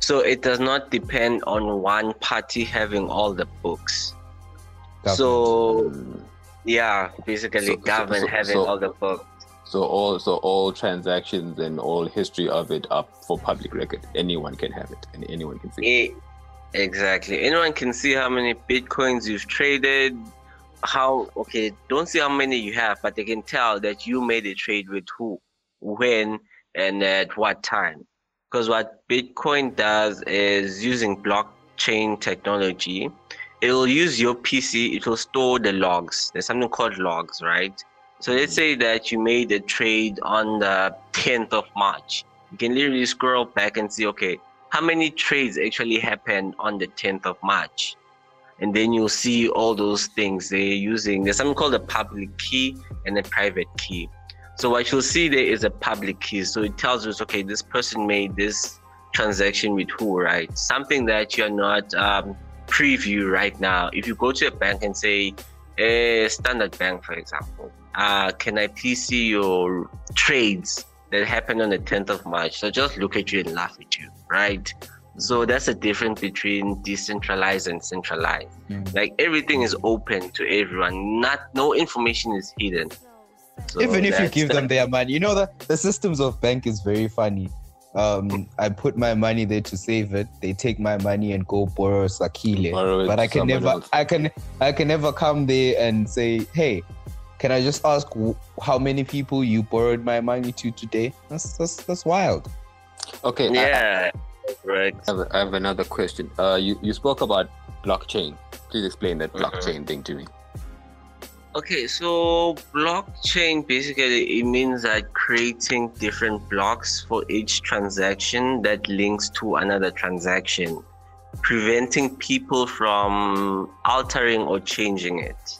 So it does not depend on one party having all the books. Government. So mm. yeah, basically so, government so, so, having all the books. So all so all transactions and all history of it up for public record. Anyone can have it and anyone can see. It, exactly. Anyone can see how many bitcoins you've traded. How okay? Don't see how many you have, but they can tell that you made a trade with who, when, and at what time. Because what Bitcoin does is using blockchain technology, it will use your PC. It will store the logs. There's something called logs, right? So let's say that you made a trade on the 10th of March. You can literally scroll back and see, okay, how many trades actually happened on the 10th of March? And then you'll see all those things they're using. There's something called a public key and a private key. So what you'll see there is a public key. So it tells us, okay, this person made this transaction with who, right? Something that you're not um, preview right now. If you go to a bank and say, a eh, Standard Bank, for example, uh, can I please see your trades that happened on the 10th of March? So just look at you and laugh at you, right? So that's the difference between decentralized and centralized. Mm. Like everything is open to everyone. Not no information is hidden. So Even if you give them their money, you know the the systems of bank is very funny. Um, I put my money there to save it. They take my money and go borrow sakile. Borrow but I can never, else. I can, I can never come there and say, "Hey, can I just ask how many people you borrowed my money to today? That's that's, that's wild. Okay. Yeah. I, right. I have, I have, another question. Uh, you you spoke about blockchain. Please explain that mm-hmm. blockchain mm-hmm. thing to me. Okay, so blockchain basically it means that creating different blocks for each transaction that links to another transaction, preventing people from altering or changing it.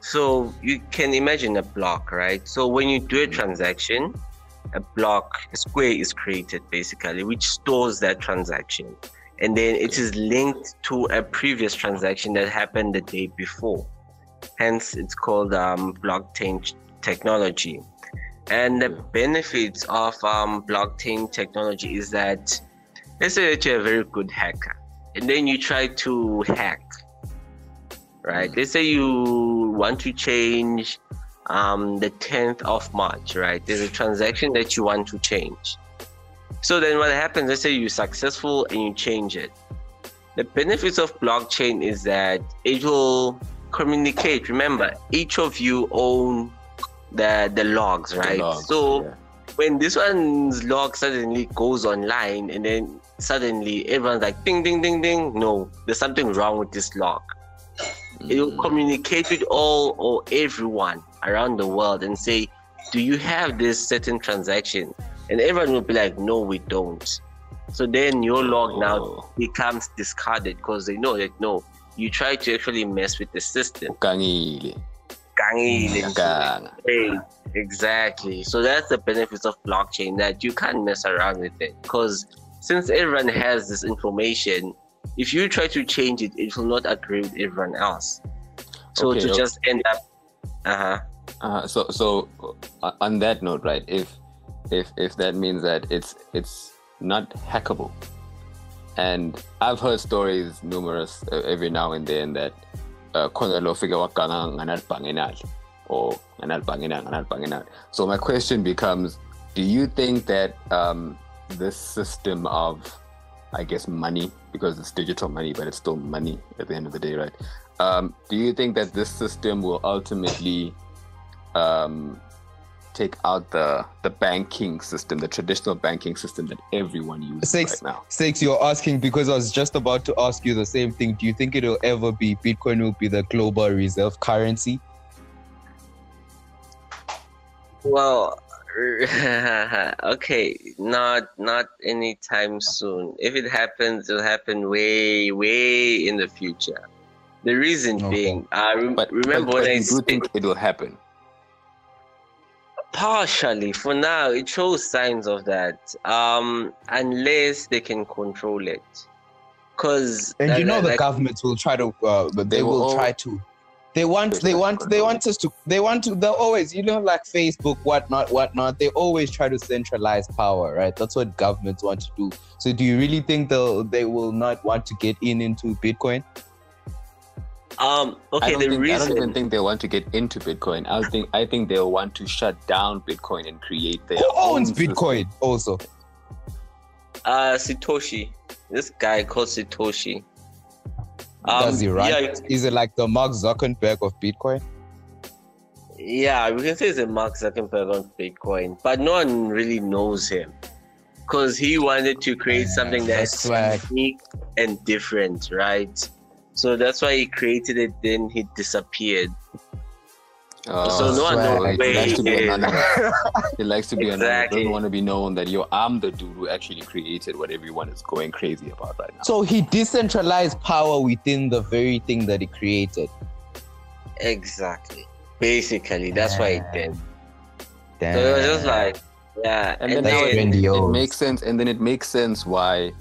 So you can imagine a block, right? So when you do a mm-hmm. transaction, a block, a square is created basically, which stores that transaction. And then it is linked to a previous transaction that happened the day before. Hence, it's called um, blockchain technology. And the benefits of um, blockchain technology is that, let's say that you're a very good hacker, and then you try to hack right? Let's say you want to change um, the 10th of March, right? There's a transaction that you want to change. So then what happens, let's say you're successful and you change it. The benefits of blockchain is that it will communicate. Remember, each of you own the the logs, right? The logs, so yeah. when this one's log suddenly goes online and then suddenly everyone's like ding ding ding ding, no, there's something wrong with this log it will mm. communicate with all or everyone around the world and say, Do you have this certain transaction? And everyone will be like, No, we don't. So then your log now Oh. becomes discarded because they know that no, you try to actually mess with the system. Gangile. Gangile. Hey, exactly. So that's the benefits of blockchain that you can't mess around with it because since everyone has this information, if you try to change it, it will not agree with everyone else. So Okay, to okay. just end up, uh huh. Uh, so so uh, on that note, right? If if if that means that it's it's not hackable, and I've heard stories numerous uh, every now and then that uh, or. So my question becomes: Do you think that um, this system of I guess money because it's digital money, but it's still money at the end of the day, right? Um, do you think that this system will ultimately um, take out the the banking system, the traditional banking system that everyone uses Six. right now? Six, you're asking because I was just about to ask you the same thing. Do you think it'll ever be Bitcoin will be the global reserve currency? Well, okay, not not anytime soon. If it happens, it'll happen way way in the future. The reason Okay. being, I rem- But remember but, when but I you do said think it will happen? Partially for now, it shows signs of that. Um, unless they can control it, because And you know the governments will try to, uh, but they, They will will try to. They want, they want, they want us to. They want to. They'll always, you know, like Facebook, whatnot, whatnot. They always try to centralize power, right? That's what governments want to do. So, do you really think they'll, they will not want to get in into Bitcoin? Um, okay, don't, the think, I don't even think they want to get into Bitcoin. I think I think they'll want to shut down Bitcoin and create their Who owns own system. Bitcoin? Also, uh Satoshi, this guy called Satoshi. Um, does he run? Yeah, it? Is it like the Mark Zuckerberg of Bitcoin? Yeah, we can say it's a Mark Zuckerberg on Bitcoin, but no one really knows him because he wanted to create Yeah, something that's that's unique and different, right? So that's why he created it. Then he disappeared. Uh, So no one Swag. knows he likes to be is. anonymous. He likes to be anonymous. Exactly. Doesn't want to be known that yo, I'm the dude who actually created what everyone is going crazy about right now. So he decentralized power within the very thing that he created. Exactly. Basically, that's why he did. Damn. So it was just like, yeah, and then That's now it, it makes sense and then it makes sense why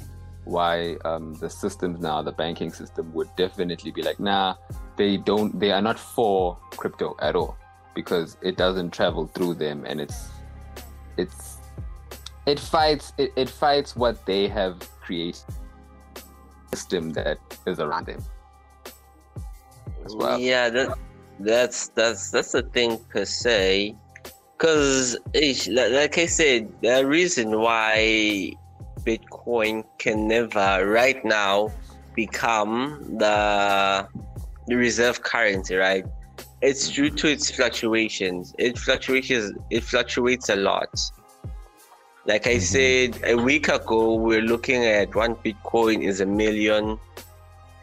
why um, the systems now the banking system would definitely be like nah they don't they are not for crypto at all because it doesn't travel through them and it's it's it fights it, it fights what they have created system that is around them as well Yeah, that, that's that's that's the thing per se. Because, like I said, the reason why Bitcoin can never, right now, become the, the reserve currency, right? It's due to its fluctuations. It fluctuates. It fluctuates a lot. Like I said a week ago, we're looking at one Bitcoin is a million.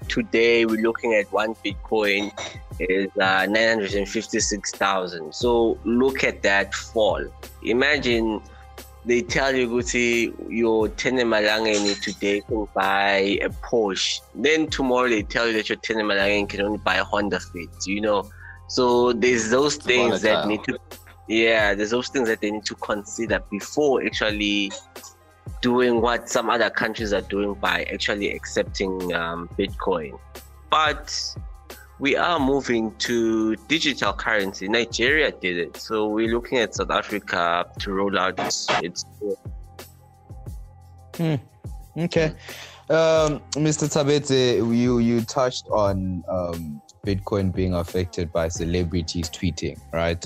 Today, we're looking at one Bitcoin is uh, 956,000. So look at that fall. Imagine they tell you, Guti, your 10 malangeni today can buy a Porsche. Then tomorrow they tell you that your 10 malangeni can only buy a Honda Fit, you know? So there's those It's things that need to, yeah, there's those things that they need to consider before actually doing what some other countries are doing by actually accepting um, Bitcoin. But we are moving to digital currency. Nigeria did it, so we're looking at South Africa to roll out its. Okay. Um, Mr. Tsabedze, you you touched on um, Bitcoin being affected by celebrities tweeting, right?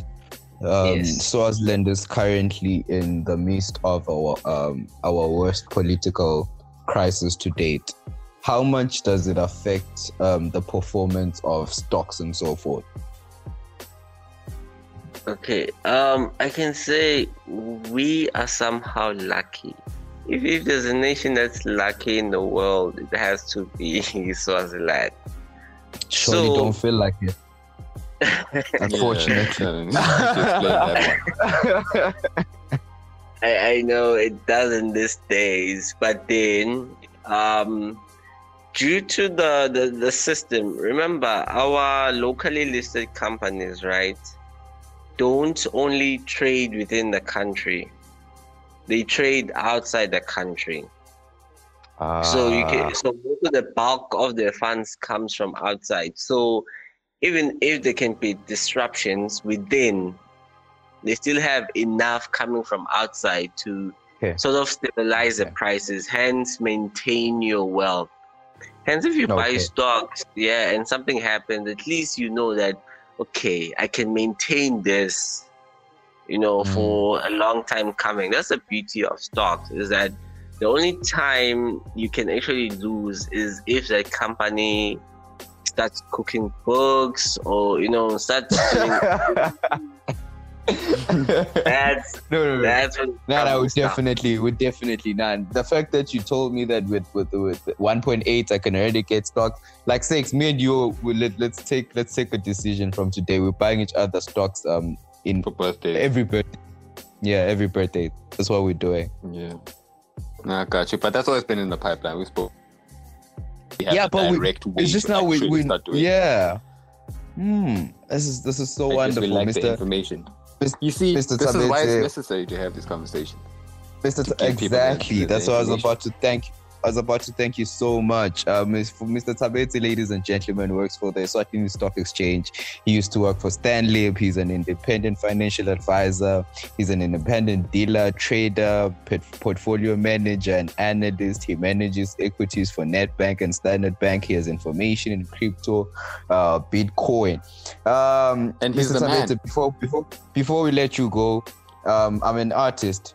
Um, Yes. Swaziland is currently in the midst of our um, our worst political crisis to date. How much does it affect um, the performance of stocks and so forth? Okay, um, I can say we are somehow lucky. If, if there's a nation that's lucky in the world, it has to be Swaziland. Surely So- don't feel like it. Unfortunately. Yeah, just explain that one. I, I know it doesn't these days, but then um, due to the, the, the system, remember our locally listed companies, right? Don't only trade within the country, they trade outside the country. So you can Ah, so most of the bulk of their funds comes from outside. So even if there can be disruptions within, they still have enough coming from outside to Okay. sort of stabilize the prices, hence maintain your wealth. Hence, if you buy stocks, yeah, and something happens, at least you know that okay, I can maintain this, you know, Mm. for a long time coming. That's the beauty of stocks is that the only time you can actually lose is if the company starts cooking books or you know starts doing that's no, no, no. that's when No, no, would stuff. definitely, would definitely not. The fact that you told me that with with with 1.8 I can already get stocks. Like six, me and you, will let, let's take let's take a decision from today. We're buying each other stocks um in For birthday. every birthday. Yeah, every birthday. That's what we're doing. yeah. No, I got you. But that's always been in the pipeline. We spoke. We have Yeah, a but we- direct way It's just to now we, actually we start doing it. yeah. Hmm. This is this is so I just wonderful, would like the Mister information. Mis- You see, Mr. this is why it's necessary to have this conversation. Mr. T- give people the- exactly. the- the That's what I was about to thank. I was about to thank you so much. Um, for Mr. Tsabedze, ladies and gentlemen, works for the Eswatini Stock Exchange. He used to work for Stanlib. He's an independent financial advisor. He's an independent dealer, trader, port- portfolio manager, and analyst. He manages equities for Nedbank and Standard Bank. He has information in crypto, uh, Bitcoin. Um, And he's Mr. man. Before before before we let you go, um, I'm an artist,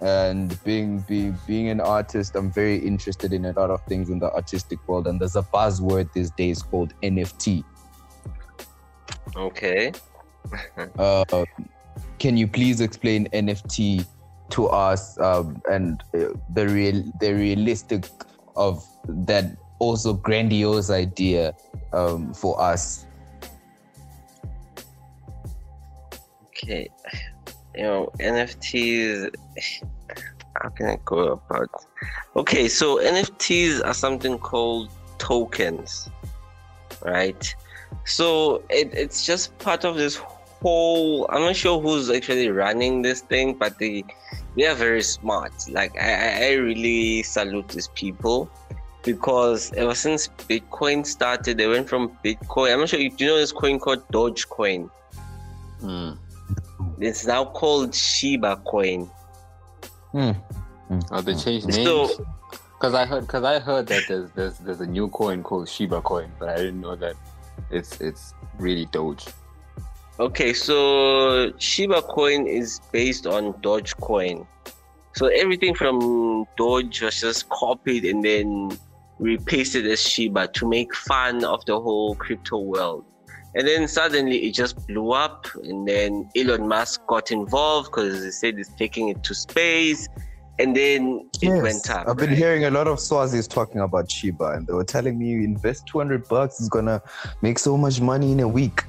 and being be, being an artist, I'm very interested in a lot of things in the artistic world. And there's a buzzword these days called NFT. okay Uh, can you please explain NFT to us um, and uh, the real the realistic of that also grandiose idea um, for us? okay you know nfts how can i go about okay so nfts are something called tokens right? So it, it's just part of this whole i'm not sure who's actually running this thing but they they are very smart. Like i i really salute these people because ever since bitcoin started they went from bitcoin i'm not sure do you know this coin called dogecoin? Mm. It's now called Shiba Coin. Hmm. Oh, they changed names. So- Because I heard, because I heard that there's there's there's a new coin called Shiba Coin, but I didn't know that it's it's really Doge. Okay, so Shiba Coin is based on Dogecoin. So everything from Doge was just copied and then repasted as Shiba to make fun of the whole crypto world. And then suddenly it just blew up, and then Elon Musk got involved because he said he's taking it to space, and then it went up. I've been right? hearing a lot of Swazis talking about Shiba, and they were telling me you invest 200 bucks is gonna make so much money in a week.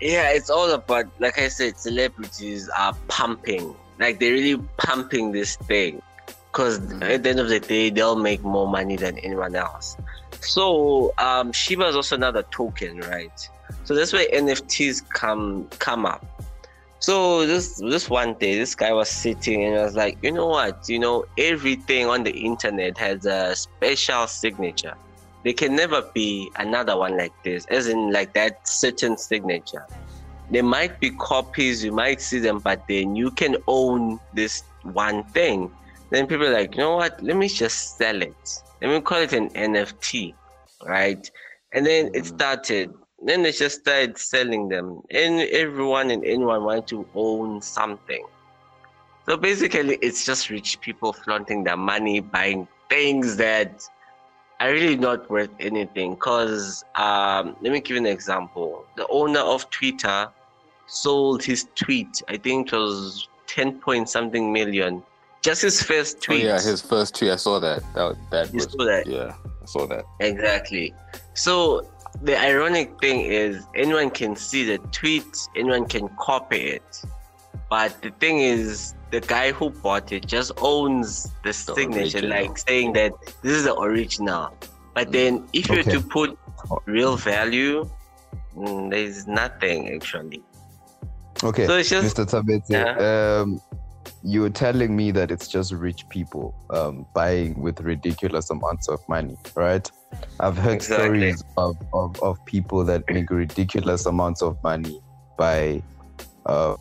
Yeah, it's all about, like I said, celebrities are pumping. Like they're really pumping this thing. Because at the end of the day, they'll make more money than anyone else. So um, Shiba is also another token, right? So that's where NFTs come come up. So this this one day, this guy was sitting and I was like, you know what? You know, everything on the internet has a special signature. There can never be another one like this, as in like that certain signature. There might be copies, you might see them, but then you can own this one thing. Then people are like, you know what? Let me just sell it. Let me call it an NFT, right? And then it Mm. started. Then they just started selling them, and everyone and anyone wanted to own something. So basically, it's just rich people flaunting their money, buying things that are really not worth anything. Because um, let me give you an example. The owner of Twitter sold his tweet. I think it was ten point something million. Just his first tweet. Oh yeah, his first tweet. I saw that. That that You was saw that? yeah. I saw that. Exactly. So the ironic thing is anyone can see the tweet, anyone can copy it. But the thing is, the guy who bought it just owns the, The signature, original. like saying that this is the original. But then, if you Okay. were to put real value, mm, there's nothing actually. Okay, So it's just Mr. Tsabedze, Yeah. um, you're telling me that it's just rich people um, buying with ridiculous amounts of money, right? I've heard Exactly. stories of, of, of people that make ridiculous amounts of money by uh,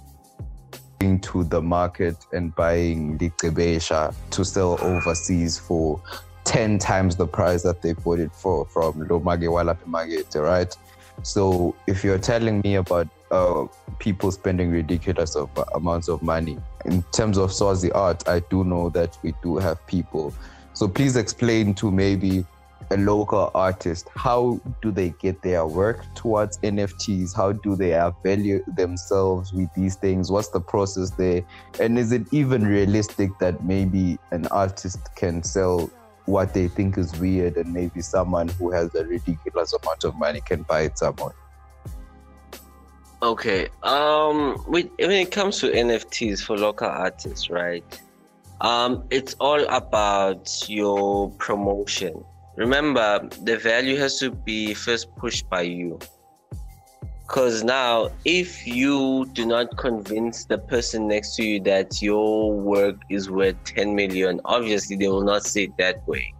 going to the market and buying Liqebesha to sell overseas for 10 times the price that they bought it for from Lomagewala Magete, right? So if you're telling me about uh, people spending ridiculous of, amounts of money in terms of Swazi art, I do know that we do have people. So please explain to maybe a local artist how do they get their work towards NFTs? How do they value themselves with these things? What's the process there? And is it even realistic that maybe an artist can sell what they think is weird and maybe someone who has a ridiculous amount of money can buy it somewhere? Okay. Um, when it comes to NFTs for local artists, right? Um, it's all about your promotion. Remember, the value has to be first pushed by you. Because now, if you do not convince the person next to you that your work is worth 10 million, obviously they will not see it that way.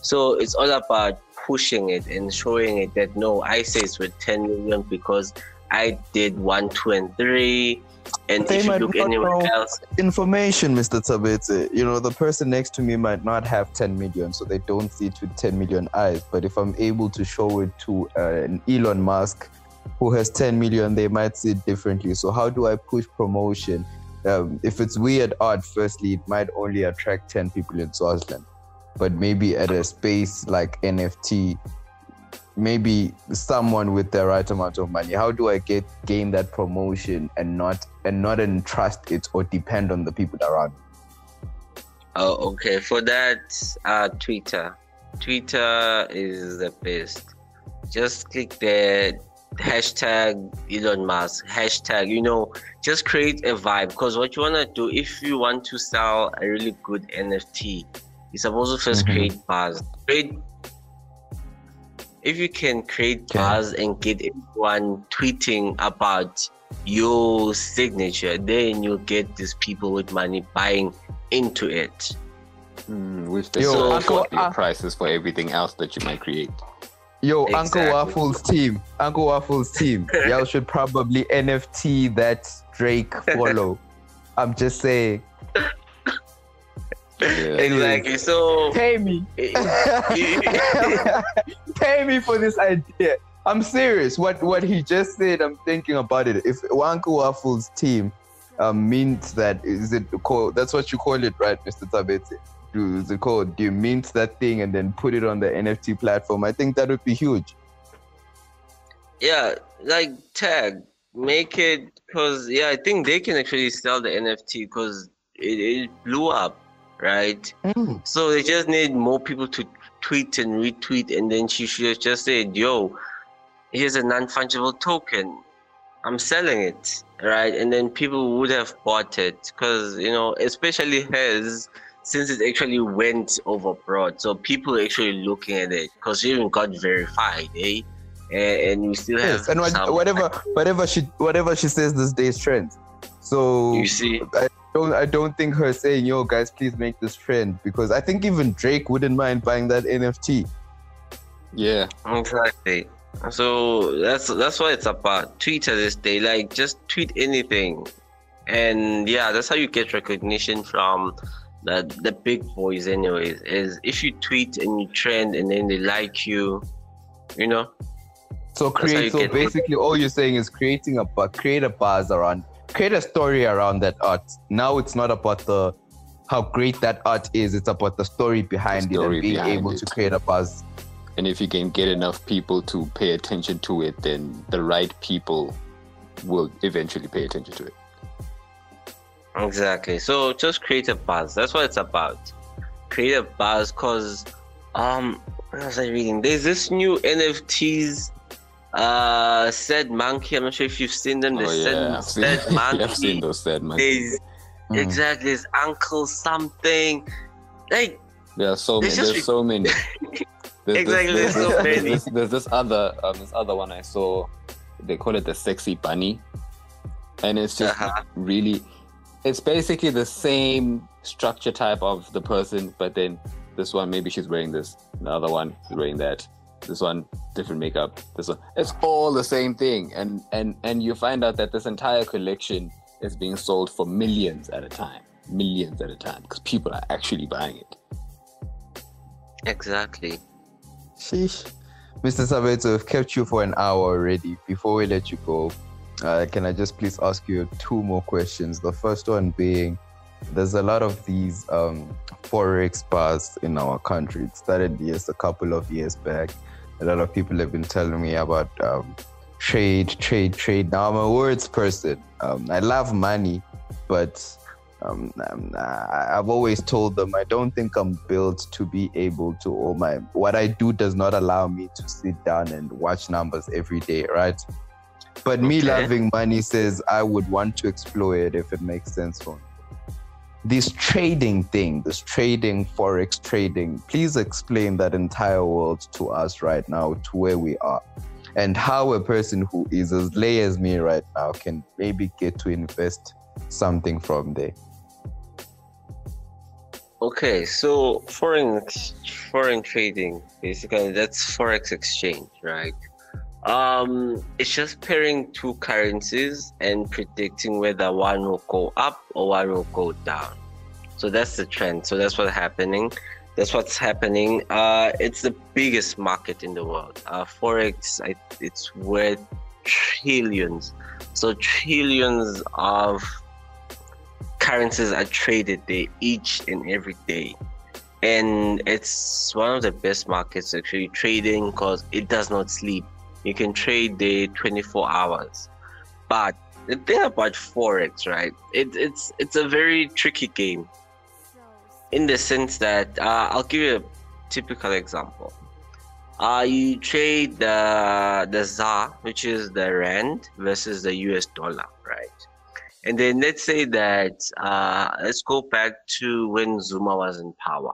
So it's all about pushing it and showing it that no, I say it's worth 10 million because I did one, two, and three. And They if you might look not anywhere know. else, Information, Mr. Tsabedze. You know, the person next to me might not have 10 million, so they don't see it with 10 million eyes. But if I'm able to show it to uh, an Elon Musk who has 10 million, they might see it differently. So, how do I push promotion? Um, if it's weird art, firstly, it might only attract 10 people in Swaziland. But maybe at a space like NFT, maybe someone with the right amount of money how do i get gain that promotion and not and not entrust it or depend on the people around? Oh, okay. For that, uh, Twitter. Twitter is the best. Just click the hashtag Elon Musk, hashtag, you know, just create a vibe. Because what you want to do, if you want to sell a really good NFT, you're supposed to 1st Mhm. create buzz. Create, if you can create Okay. buzz and get everyone tweeting about your signature, then you'll get these people with money buying into it. Mm, which the Yo, so uh, prices for everything else that you might create. Yo uncle waffles team. Uncle waffles team. Y'all should probably nft that drake follow. I'm just saying. Yeah. Exactly. So pay me. Pay me for this idea. I'm serious. What what he just said i'm thinking about it. If uncle waffles team um, means that is it called that's what you call it right mr tsabedze do is it called do you mint that thing and then put it on the nft platform i think that would be huge yeah, like tag, make it because yeah, I think they can actually sell the NFT because it, it blew up, right? Mm. So they just need more people to tweet and retweet, and then she should just said, "Yo, here's a non-fungible token. I'm selling it." Right, and then people would have bought it because you know, especially hers, since it actually went over overboard. So people are actually looking at it because she even got verified, eh? And, and we still have yes and what, some- whatever whatever she whatever she says this day is trends so You see, I don't I don't think her saying, "Yo, guys, please make this trend," because I think even Drake wouldn't mind buying that NFT. Yeah. exactly. So that's that's what it's about. Twitter this day, like just tweet anything, and yeah, that's how you get recognition from the the big boys. Anyways, is if you tweet and you trend, and then they like you, you know. So That's create. So get- basically, all you're saying is creating a bu- create a buzz around, create a story around that art. Now it's not about the how great that art is. It's about the story behind The it and being able it. to create a buzz. And if you can get enough people to pay attention to it, then the right people will eventually pay attention to it. Exactly. So just create a buzz. That's what it's about. Create a buzz because um what was I reading? There's this new NFTs uh said monkey i'm not sure if you've seen them the Oh, said, yeah. I've seen, said monkey I've seen those sad monkeys. Mm. exactly his uncle something like There are so many. There's so many. There's, Exactly, there's so many. There's, there's this other, um, this other one I saw. They call it the sexy bunny, and it's just Uh-huh. really. It's basically the same structure type of the person, but then this one maybe she's wearing this, the other one is wearing that. This one different makeup. This one, it's all the same thing, and and and you find out that this entire collection is being sold for millions at a time, millions at a time, because people are actually buying it. exactly Sheesh. Mr. Tsabedze, we've kept you for an hour already. Before we let you go, uh, can I just please ask you two more questions? The first one being there's a lot of these um, forex bars in our country. It started just a couple of years back. A lot of people have been telling me about um, trade, trade, trade. Now I'm a words person. Um, I love money, but um, um, I've always told them I don't think I'm built to be able to. Or my what I do does not allow me to sit down and watch numbers every day, right? But me Okay. loving money says I would want to explore it if it makes sense for me. This trading thing, this trading, forex trading, please explain that entire world to us right now, to where we are, and how a person who is as lay as me right now can maybe get to invest something from there. Okay, so foreign foreign trading basically that's forex exchange, right? Um, it's just pairing two currencies and predicting whether one will go up or one will go down. So that's the trend. So that's what's happening. That's what's happening. Uh, it's the biggest market in the world. Uh, forex, I, it's worth trillions. So trillions of currencies are traded there each and every day and it's one of the best markets actually trading because it does not sleep you can trade the 24 hours but the thing about forex right it, it's it's a very tricky game in the sense that uh, i'll give you a typical example uh, you trade the the ZAR, which is the rand versus the US dollar, right? And then let's say that uh, let's go back to when Zuma was in power.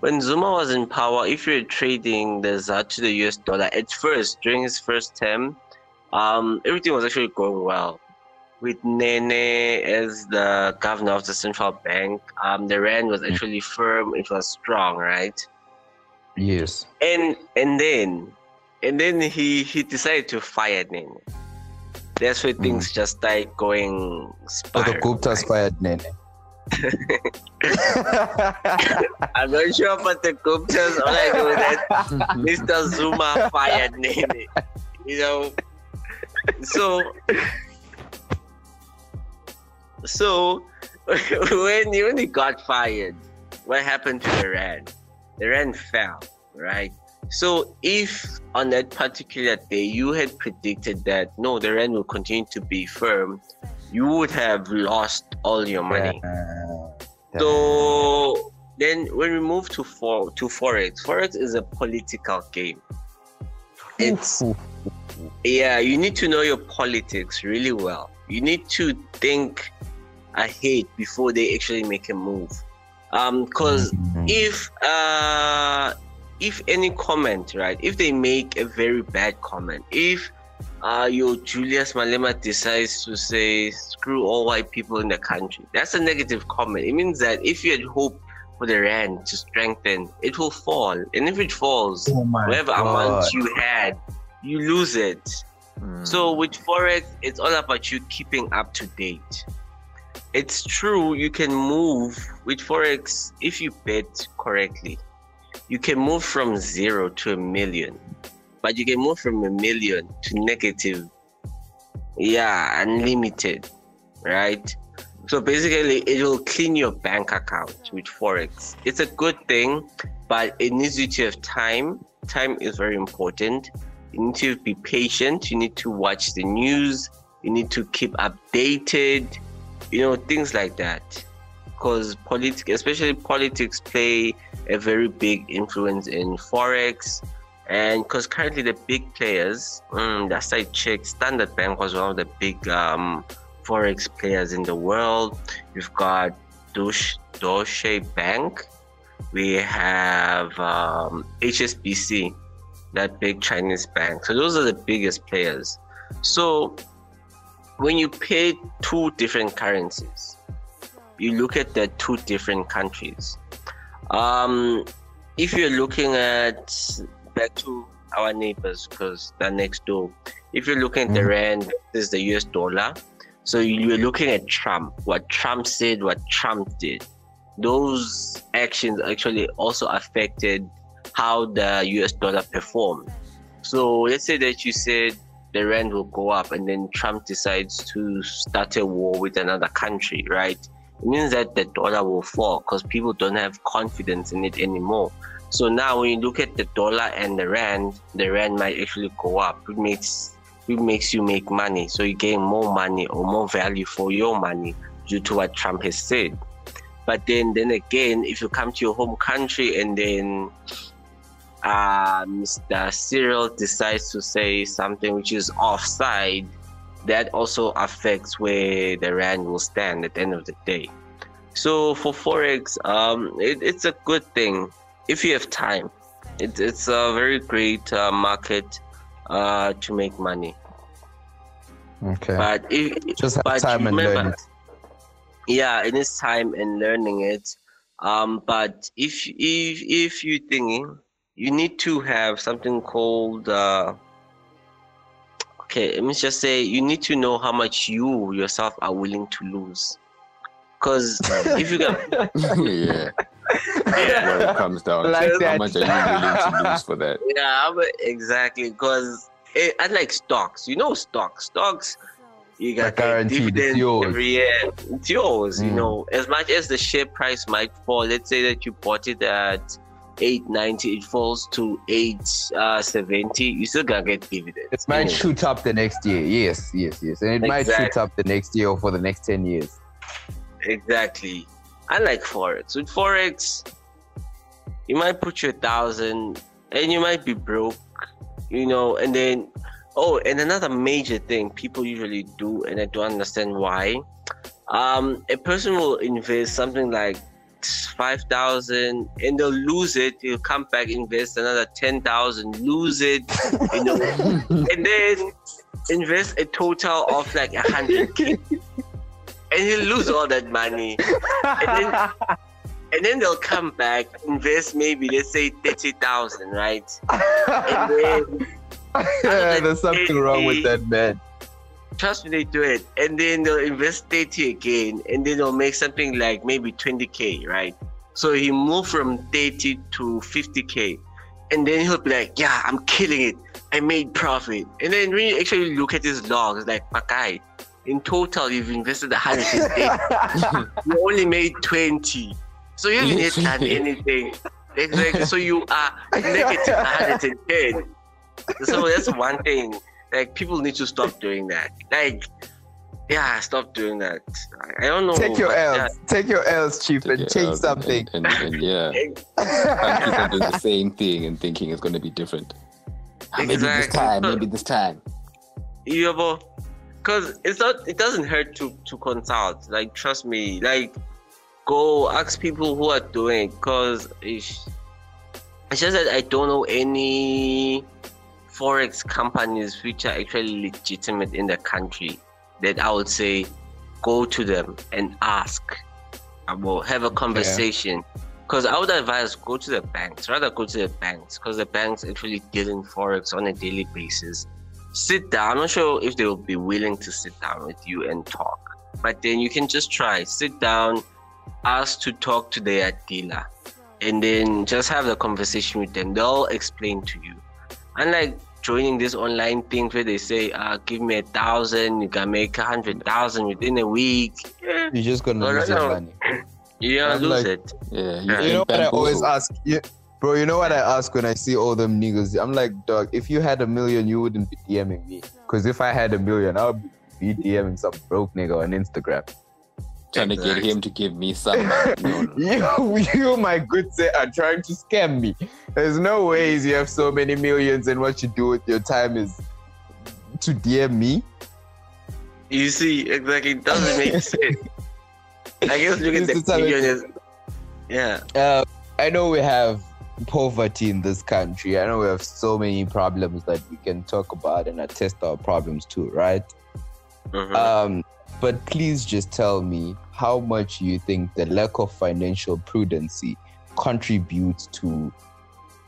When Zuma was in power, if you're trading the ZAR to the US dollar, at first during his first term, um, everything was actually going well. With Nene as the governor of the central bank, um, the rand was actually firm. It was strong, right? Yes. and and then and then he he decided to fire Nene. That's where things just started going So the Gupta's right? fired Nene. I'm not sure about the Guptas. All I know is that Mr. Zuma fired Nene. You know, so so when he, when he got fired, what happened to? The rand fell, right? So if on that particular day you had predicted that no, the rand will continue to be firm, you would have lost all your money. So then when we move to for to forex, forex is a political game. It's yeah, you need to know your politics really well. You need to think ahead before they actually make a move. Um, because if uh if any comment right if they make a very bad comment if uh your julius malema decides to say screw all white people in the country. That's a negative comment. It means that if you had hope for the rand to strengthen it will fall. And if it falls Oh my whatever amount you had you lose it. So with forex, it's all about you keeping up to date. It's true you can move. With forex if you bet correctly. You can move from zero to a million, but you can move from a million to negative. Yeah, unlimited, right? So basically, it will clean your bank account with forex. It's a good thing, but it needs you to have time. Time is very important you need to be patient you need to watch the news you need to keep updated you know things like that because politics especially politics play a very big influence in forex And because currently the big players, um, last I checked, Standard Bank was one of the big um, forex players in the world. You've got Deutsche Bank. We have um, HSBC, that big Chinese bank. So those are the biggest players. So when you pay two different currencies, you look at the two different countries. Um, if you're looking at back to our neighbors because they're next door. If you're looking at the mm-hmm. rand, this is the US dollar. So you're looking at Trump, what Trump said, what Trump did. Those actions actually also affected how the US dollar performed. So let's say that you said the rand will go up and then Trump decides to start a war with another country, right? It means that the dollar will fall because people don't have confidence in it anymore. So now when you look at the dollar and the rand, the rand might actually go up. It makes it makes you make money. So you gain more money or more value for your money due to what Trump has said. But then then again, if you come to your home country and then uh, Mr. Cyril decides to say something which is offside, that also affects where the rand will stand at the end of the day. So for forex, um, it, it's a good thing if you have time. It, it's a very great uh, market uh, to make money. Okay. But if just have but time remember, and learn it. Yeah, it is time and learning it. Um, but if if if you thinking, you need to have something called uh, okay. Let me just say you need to know how much you yourself are willing to lose. Because if you get yeah. Yeah. Where it comes down like to how much are you willing to lose for that? Yeah, exactly. Because I like stocks, you know, stocks, stocks, you got guaranteed it's yours. every year. It's yours. Mm. You know, as much as the share price might fall. Let's say that you bought it at 890 it falls to 870 you still gonna get dividends it might anyway. shoot up the next year yes yes yes and it exactly. might shoot up the next year or for the next 10 years exactly I like forex. With forex, you might put your thousand and you might be broke, you know, and then oh, and another major thing people usually do, and I don't understand why. Um, a person will invest something like five thousand and they'll lose it. He'll come back, invest another ten thousand, lose it, you know, and then invest a total of like a hundred k and he'll lose all that money. And then, and then they'll come back, invest maybe let's say thirty thousand, right? And then there's something wrong with that man. Trust me, they do it, and then they'll invest thirty again, and then they'll make something like maybe twenty k, right? So he moved from thirty to fifty k, and then he'll be like, "Yeah, I'm killing it. I made profit." And then when you actually look at his logs, like, "Pakai, in total you've invested 108 you only made 20 so you haven't done anything. Exactly so you are negative 110 so that's one thing. Like people need to stop doing that. Like yeah stop doing that. I don't know take your l's. yeah. take your l's chief take and change something. and, and, and yeah. I keep doing the same thing and thinking it's going to be different. Exactly. maybe this time maybe this time. Yeah, but because it's not it doesn't hurt to to consult. Like trust me like go ask people who are doing because it's, it's just that i don't know any forex companies which are actually legitimate in the country that i would say go to them and ask will have a conversation. Because yeah. i would advise go to the banks rather go to the banks because the banks actually deal in forex on a daily basis sit down. I'm not sure if they will be willing to sit down with you and talk, but then you can just try. Sit down, ask to talk to their dealer, and then just have the conversation with them. They'll explain to you. Unlike joining this online thing where they say, uh, give me a thousand, you can make a hundred thousand within a week. You're just gonna lose your money. You're gonna lose like, it. Yeah, you, you know what I always ask? You, Bro, you know what I ask when I see all them niggas? I'm like, dog, if you had a million, you wouldn't be DMing me. Because if I had a million, I would be DMing some broke nigga on Instagram. trying to get him to give me some. No, no. you, you, my good sir, are trying to scam me. There's no ways you have so many millions, and what you do with your time is to DM me. You see, exactly, it doesn't make sense. I guess you at the millionaires. Yeah. Uh, I know we have poverty in this country. I know we have so many problems that we can talk about and attest our problems to, right? Mm-hmm. Um, but please just tell me how much you think the lack of financial prudency contributes to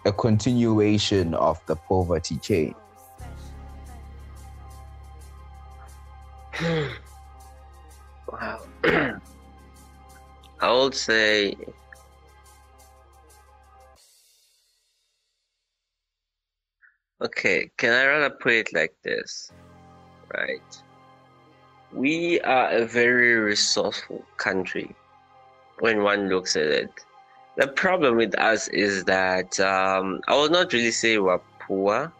a continuation of the poverty chain. wow. I would say Okay, can I rather put it like this? Right. We are a very resourceful country when one looks at it. The problem with us is that um, I will not really say we're poor,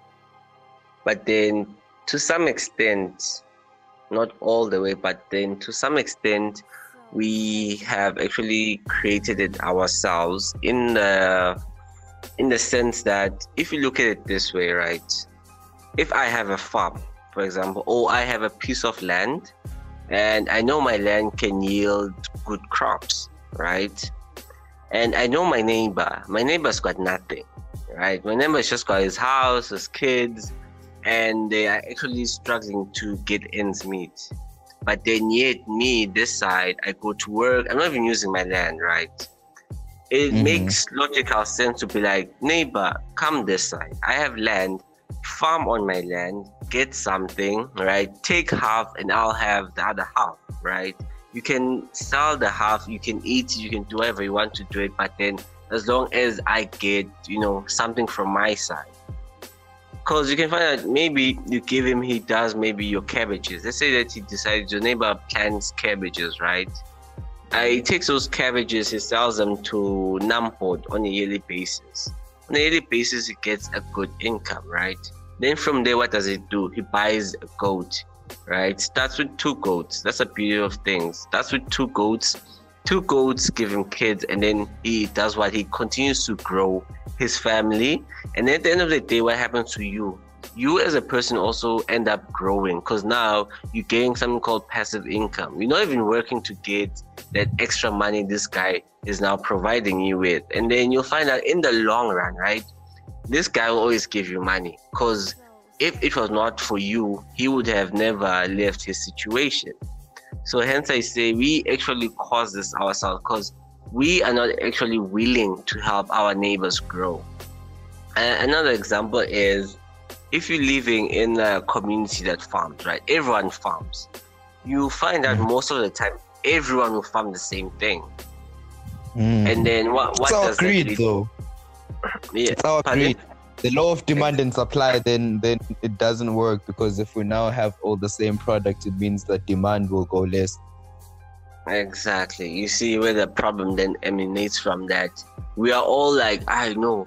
but then to some extent, not all the way, but then to some extent, we have actually created it ourselves in the in the sense that if you look at it this way, right? If I have a farm, for example, or I have a piece of land and I know my land can yield good crops, right? And I know my neighbor, my neighbor's got nothing, right? My neighbor's just got his house, his kids, and they are actually struggling to get ends meet. But then, yet, me, this side, I go to work, I'm not even using my land, right? It mm-hmm. makes logical sense to be like, neighbor, come this side. I have land, farm on my land, get something, right? Take half and I'll have the other half, right? You can sell the half, you can eat, you can do whatever you want to do it, but then as long as I get, you know, something from my side. Because you can find out maybe you give him, he does maybe your cabbages. Let's say that he decides your neighbor plants cabbages, right? He takes those cabbages, he sells them to Namboard on a yearly basis. On a yearly basis, he gets a good income, right? Then from there, what does he do? He buys a goat, right? Starts with two goats. That's a beauty of things. Starts with two goats. Two goats give him kids, and then he does what he continues to grow his family. And at the end of the day, what happens to you? you as a person also end up growing because now you're getting something called passive income. You're not even working to get that extra money this guy is now providing you with. And then you'll find out in the long run, right? This guy will always give you money because if it was not for you, he would have never left his situation. So hence I say we actually cause this ourselves because we are not actually willing to help our neighbors grow. Another example is if you're living in a community that farms, right? Everyone farms. You find that mm. most of the time, everyone will farm the same thing. Mm. And then what? What it's does greed, though. yeah, it's our greed. The law of demand and supply, then then it doesn't work because if we now have all the same product, it means that demand will go less. Exactly. You see where the problem then emanates from that. We are all like, I know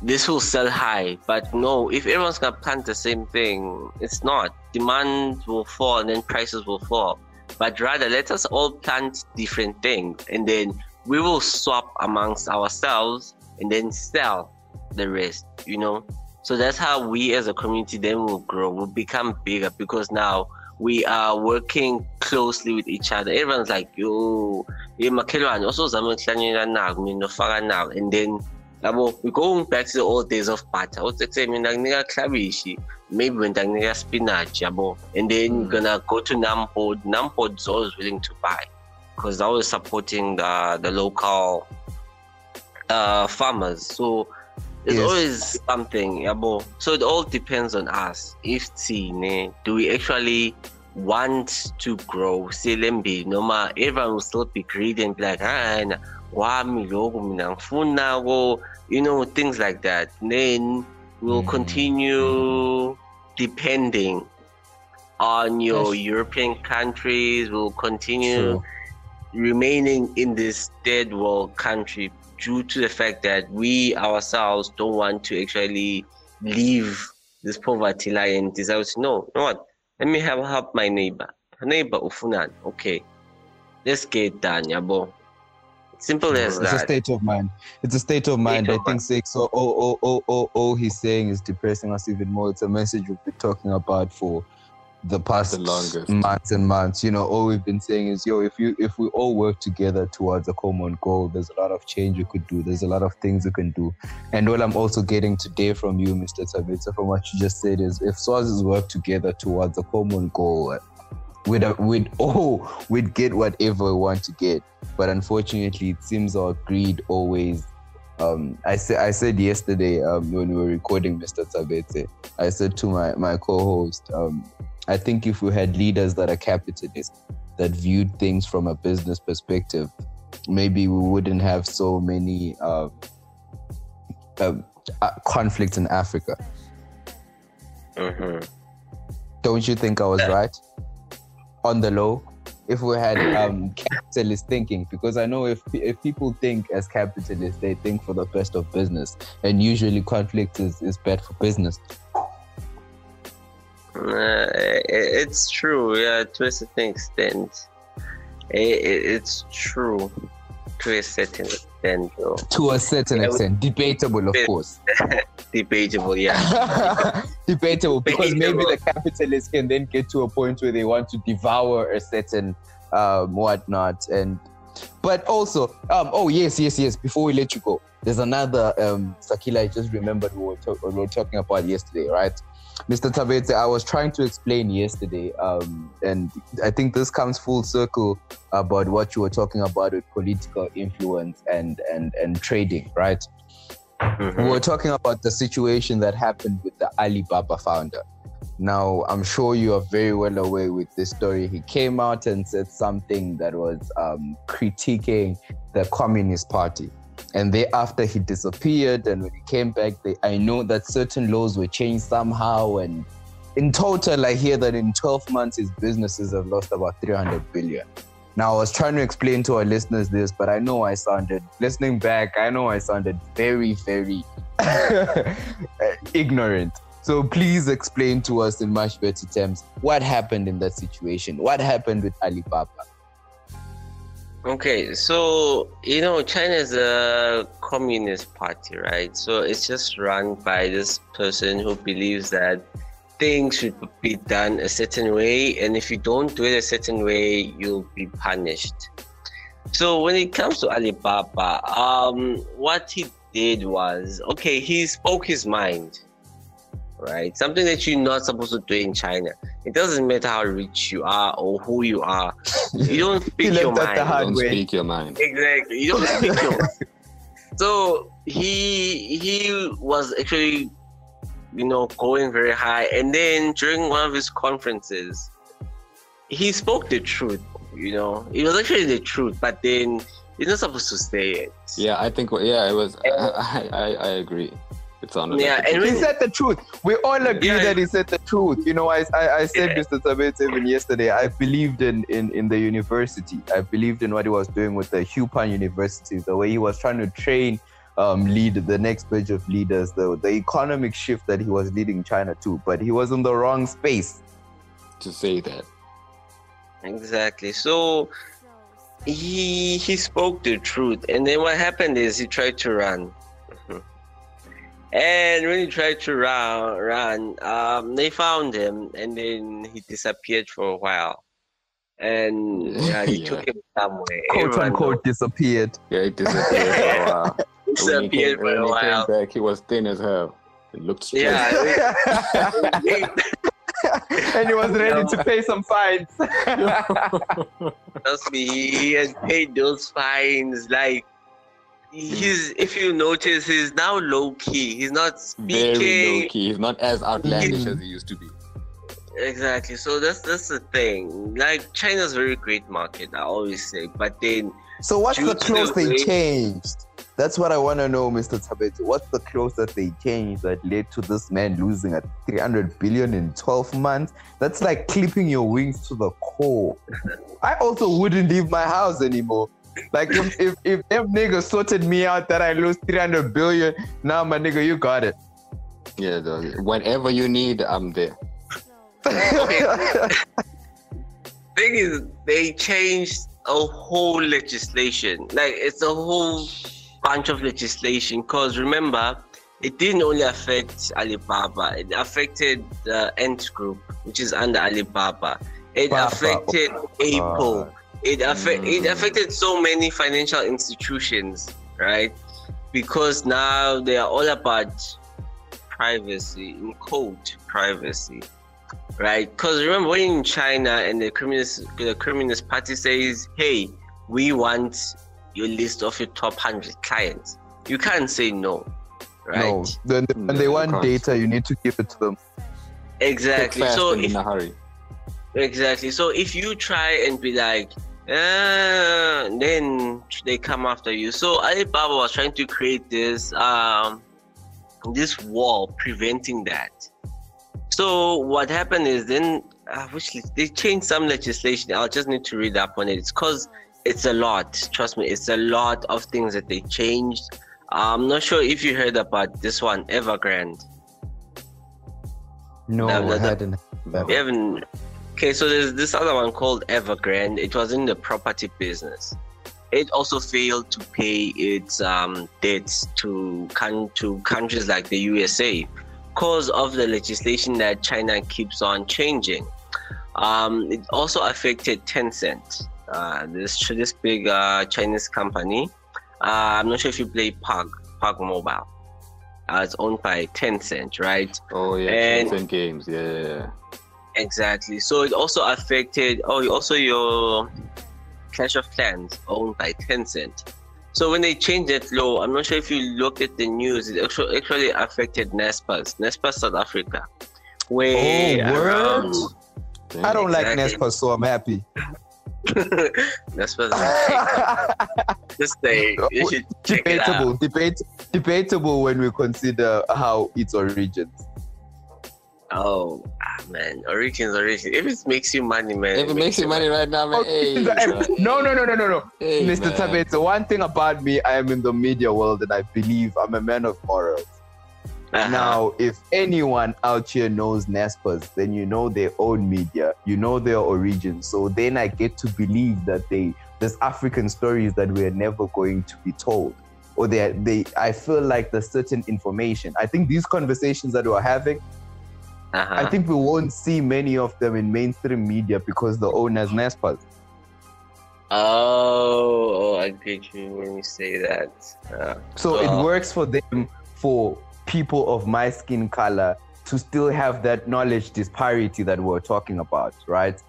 this will sell high. But no, if everyone's gonna plant the same thing, it's not. Demand will fall and then prices will fall. But rather, let us all plant different things and then we will swap amongst ourselves and then sell the rest, you know? So that's how we as a community then will grow, will become bigger because now we are working closely with each other. Everyone's like, yo, ye makhelwane also naku mina nofaka naku and then yabo we going back to the old days of butter uthi ekuseni mina nginika clavishi maybe wena nginika spinach yabo. And then mm. gonna go to Namboard Namboard is always willing to buy because I was supporting the the local uh, farmers. So there's yes. always something yabo. So it all depends on us. If ne, do we actually want to grow? Silembi noma everyone will still be greedy and be like ah wami lokhu mina ngifuna ko you know, things like that. Then we'll mm. continue depending on your yes. European countries. We'll continue sure. remaining in this third world country due to the fact that we ourselves don't want to actually leave this poverty line and decide, no, you know what? Let me have help my neighbor. Neighbor ufunan, okay. let's get done, yabo. Simple as that. It's a state of mind. It's a state of mind. State I of think mind. six or oh oh oh oh oh he's saying is depressing us even more. It's a message we've been talking about for the past The longest. months and months. You know, all we've been saying is, yo, if you if we all work together towards a common goal, there's a lot of change we could do. There's a lot of things we can do. And what I'm also getting today from you, Mr. Tsabedze, from what you just said is if Swazis work together towards a common goal, we'd we'd all we'd get whatever we want to get. But unfortunately, it seems our greed always. Um, I said I said yesterday um, when we were recording Mr. Tsabedze, I said to my my co-host, um, I think if we had leaders that are capitalists that viewed things from a business perspective, maybe we wouldn't have so many uh, uh, conflicts in Africa. Mhm. Don't you think I was right? On the low, if we had um, capitalist thinking, because I know if if people think as capitalists, they think for the best of business, and usually conflict is, is bad for business. Uh, it's true, yeah, to a certain extent. I- i- It's true to a certain extent, though. To a certain Yeah, extent, debatable, of course. Debatable, yeah. debatable because maybe the capitalists can then get to a point where they want to devour a certain um, whatnot and but also um oh yes yes yes before we let you go there's another um Sakhile i just remembered we were, talk- we were talking about yesterday right mr tsabedze i was trying to explain yesterday um and i think this comes full circle about what you were talking about with political influence and and and trading right Mhm. we were talking about the situation that happened with the Alibaba founder. Now, I'm sure you are very well aware with this story. He came out and said something that was um, critiquing the Communist Party. And thereafter, he disappeared. And when he came back, they, I know that certain laws were changed somehow. And in total, I hear that in 12 months, his businesses have lost about 300 billion. Now, I was trying to explain to our listeners this, but I know I sounded, listening back, I know I sounded very, very ignorant. So please explain to us in much better terms what happened in that situation. What happened with Alibaba? Okay, so you know, China is a communist party, right? So it's just run by this person who believes that things should be done a certain way, and if you don't do it a certain way, you'll be punished. So when it comes to Alibaba, um, what he did was okay, he spoke his mind, right? Something that you're not supposed to do in China. It doesn't matter how rich you are or who you are. You don't speak your left out the mind. hard Don't way. speak your mind. Exactly. You don't speak your mind. So he he was actually, you know, going very high. And then during one of his conferences, he spoke the truth, you know. It was actually the truth, but then you're not supposed to say it. Yeah, I think. Yeah, it was. I, I, I agree. It sounded. Yeah, like and He said the truth. We all agree Yeah. that he said the truth. You know, I I, I said Yeah. Mr. Tsabedze even yesterday. I believed in, in in the university. I believed in what he was doing with the Hupan University, the way he was trying to train um lead the next batch of leaders, the the economic shift that he was leading China to. But he was in the wrong space. to say that. Exactly. So he he spoke the truth, and then what happened is he tried to run. And when he tried to run, run, um, they found him, and then he disappeared for a while. And yeah, he Yeah. took him somewhere. Quote Everyone unquote disappeared. Yeah, it disappeared for a while. knows. When he disappeared came, for when a he while. came back, he was thin as hell. It looked straight. Yeah. and he was ready to pay some fines. Trust me, he has paid those fines. Like he's, if you notice, he's now low key. He's not speaking Very speaking. low key. He's not as outlandish as he used to be. Exactly. So that's that's the thing. Like China's a very great market. I always say, but then So what's the to clause the they way- changed? That's what I want to know, Mr. Tsabedze. What's the clause that they changed that led to this man losing at 300 billion in 12 months? That's like clipping your wings to the core. I also wouldn't leave my house anymore. Like if if, if them niggas sorted me out that I lose 300 billion, now my nigga, you got it. Yeah, the, whenever you need, I'm there. thing is, they changed a whole legislation. Like it's a whole bunch of legislation. Cause remember, it didn't only affect Alibaba. It affected the Ant Group, which is under Alibaba. It Baba. affected Apple. It affect mm. it affected so many financial institutions, right? Because now they are all about privacy, in quote privacy, right? Because remember when in China and the communist the communist party says, "Hey, we want your list of your top hundred clients," you can't say no, right? No, then when they want data, you need to give it to them. Exactly. So if, in a hurry. Exactly. So if you try and be like, uh, then they come after you. So Alibaba was trying to create this um, this wall preventing that. So what happened is then uh, which they changed some legislation. I'll just need to read up on it. It's because it's a lot. Trust me, it's a lot of things that they changed. I'm not sure if you heard about this one, Evergrande. No, the, the, I hadn't. Okay, so there's this other one called Evergrande. It was in the property business. It also failed to pay its um, debts to to countries like the USA because of the legislation that China keeps on changing. Um, it also affected Tencent, uh, this this big uh, Chinese company. Uh, I'm not sure if you play PUBG PUBG Mobile. Uh, it's owned by Tencent, right? Oh yeah, and, Tencent Games, yeah. Exactly. So it also affected. Oh, also your Clash of Clans owned by Tencent. So when they changed that law, I'm not sure if you looked at the news. It actually actually affected Naspers, Naspers South Africa. Where oh, um, around, I don't exactly. like Naspers, so I'm happy. Naspers, just say you should check debatable, it out. Debate, debatable when we consider how its origins. Oh ah, man, origins, origins. If it makes you money, man. If it, makes you money right now, man. Hey, no, no, no, no, no, no. Hey, Mr. Tsabedze, the one thing about me, I am in the media world and I believe I'm a man of morals. Uh-huh. Now, if anyone out here knows Naspers, then you know their own media, you know their origins. So then I get to believe that they there's African stories that we're never going to be told. Or they they I feel like there's certain information. I think these conversations that we're having, uh-huh. I think we won't see many of them in mainstream media because the owners Naspers. Oh, oh, I get you when you say that. Uh, so it works for them for people of my skin color to still have that knowledge disparity that we're talking about, right?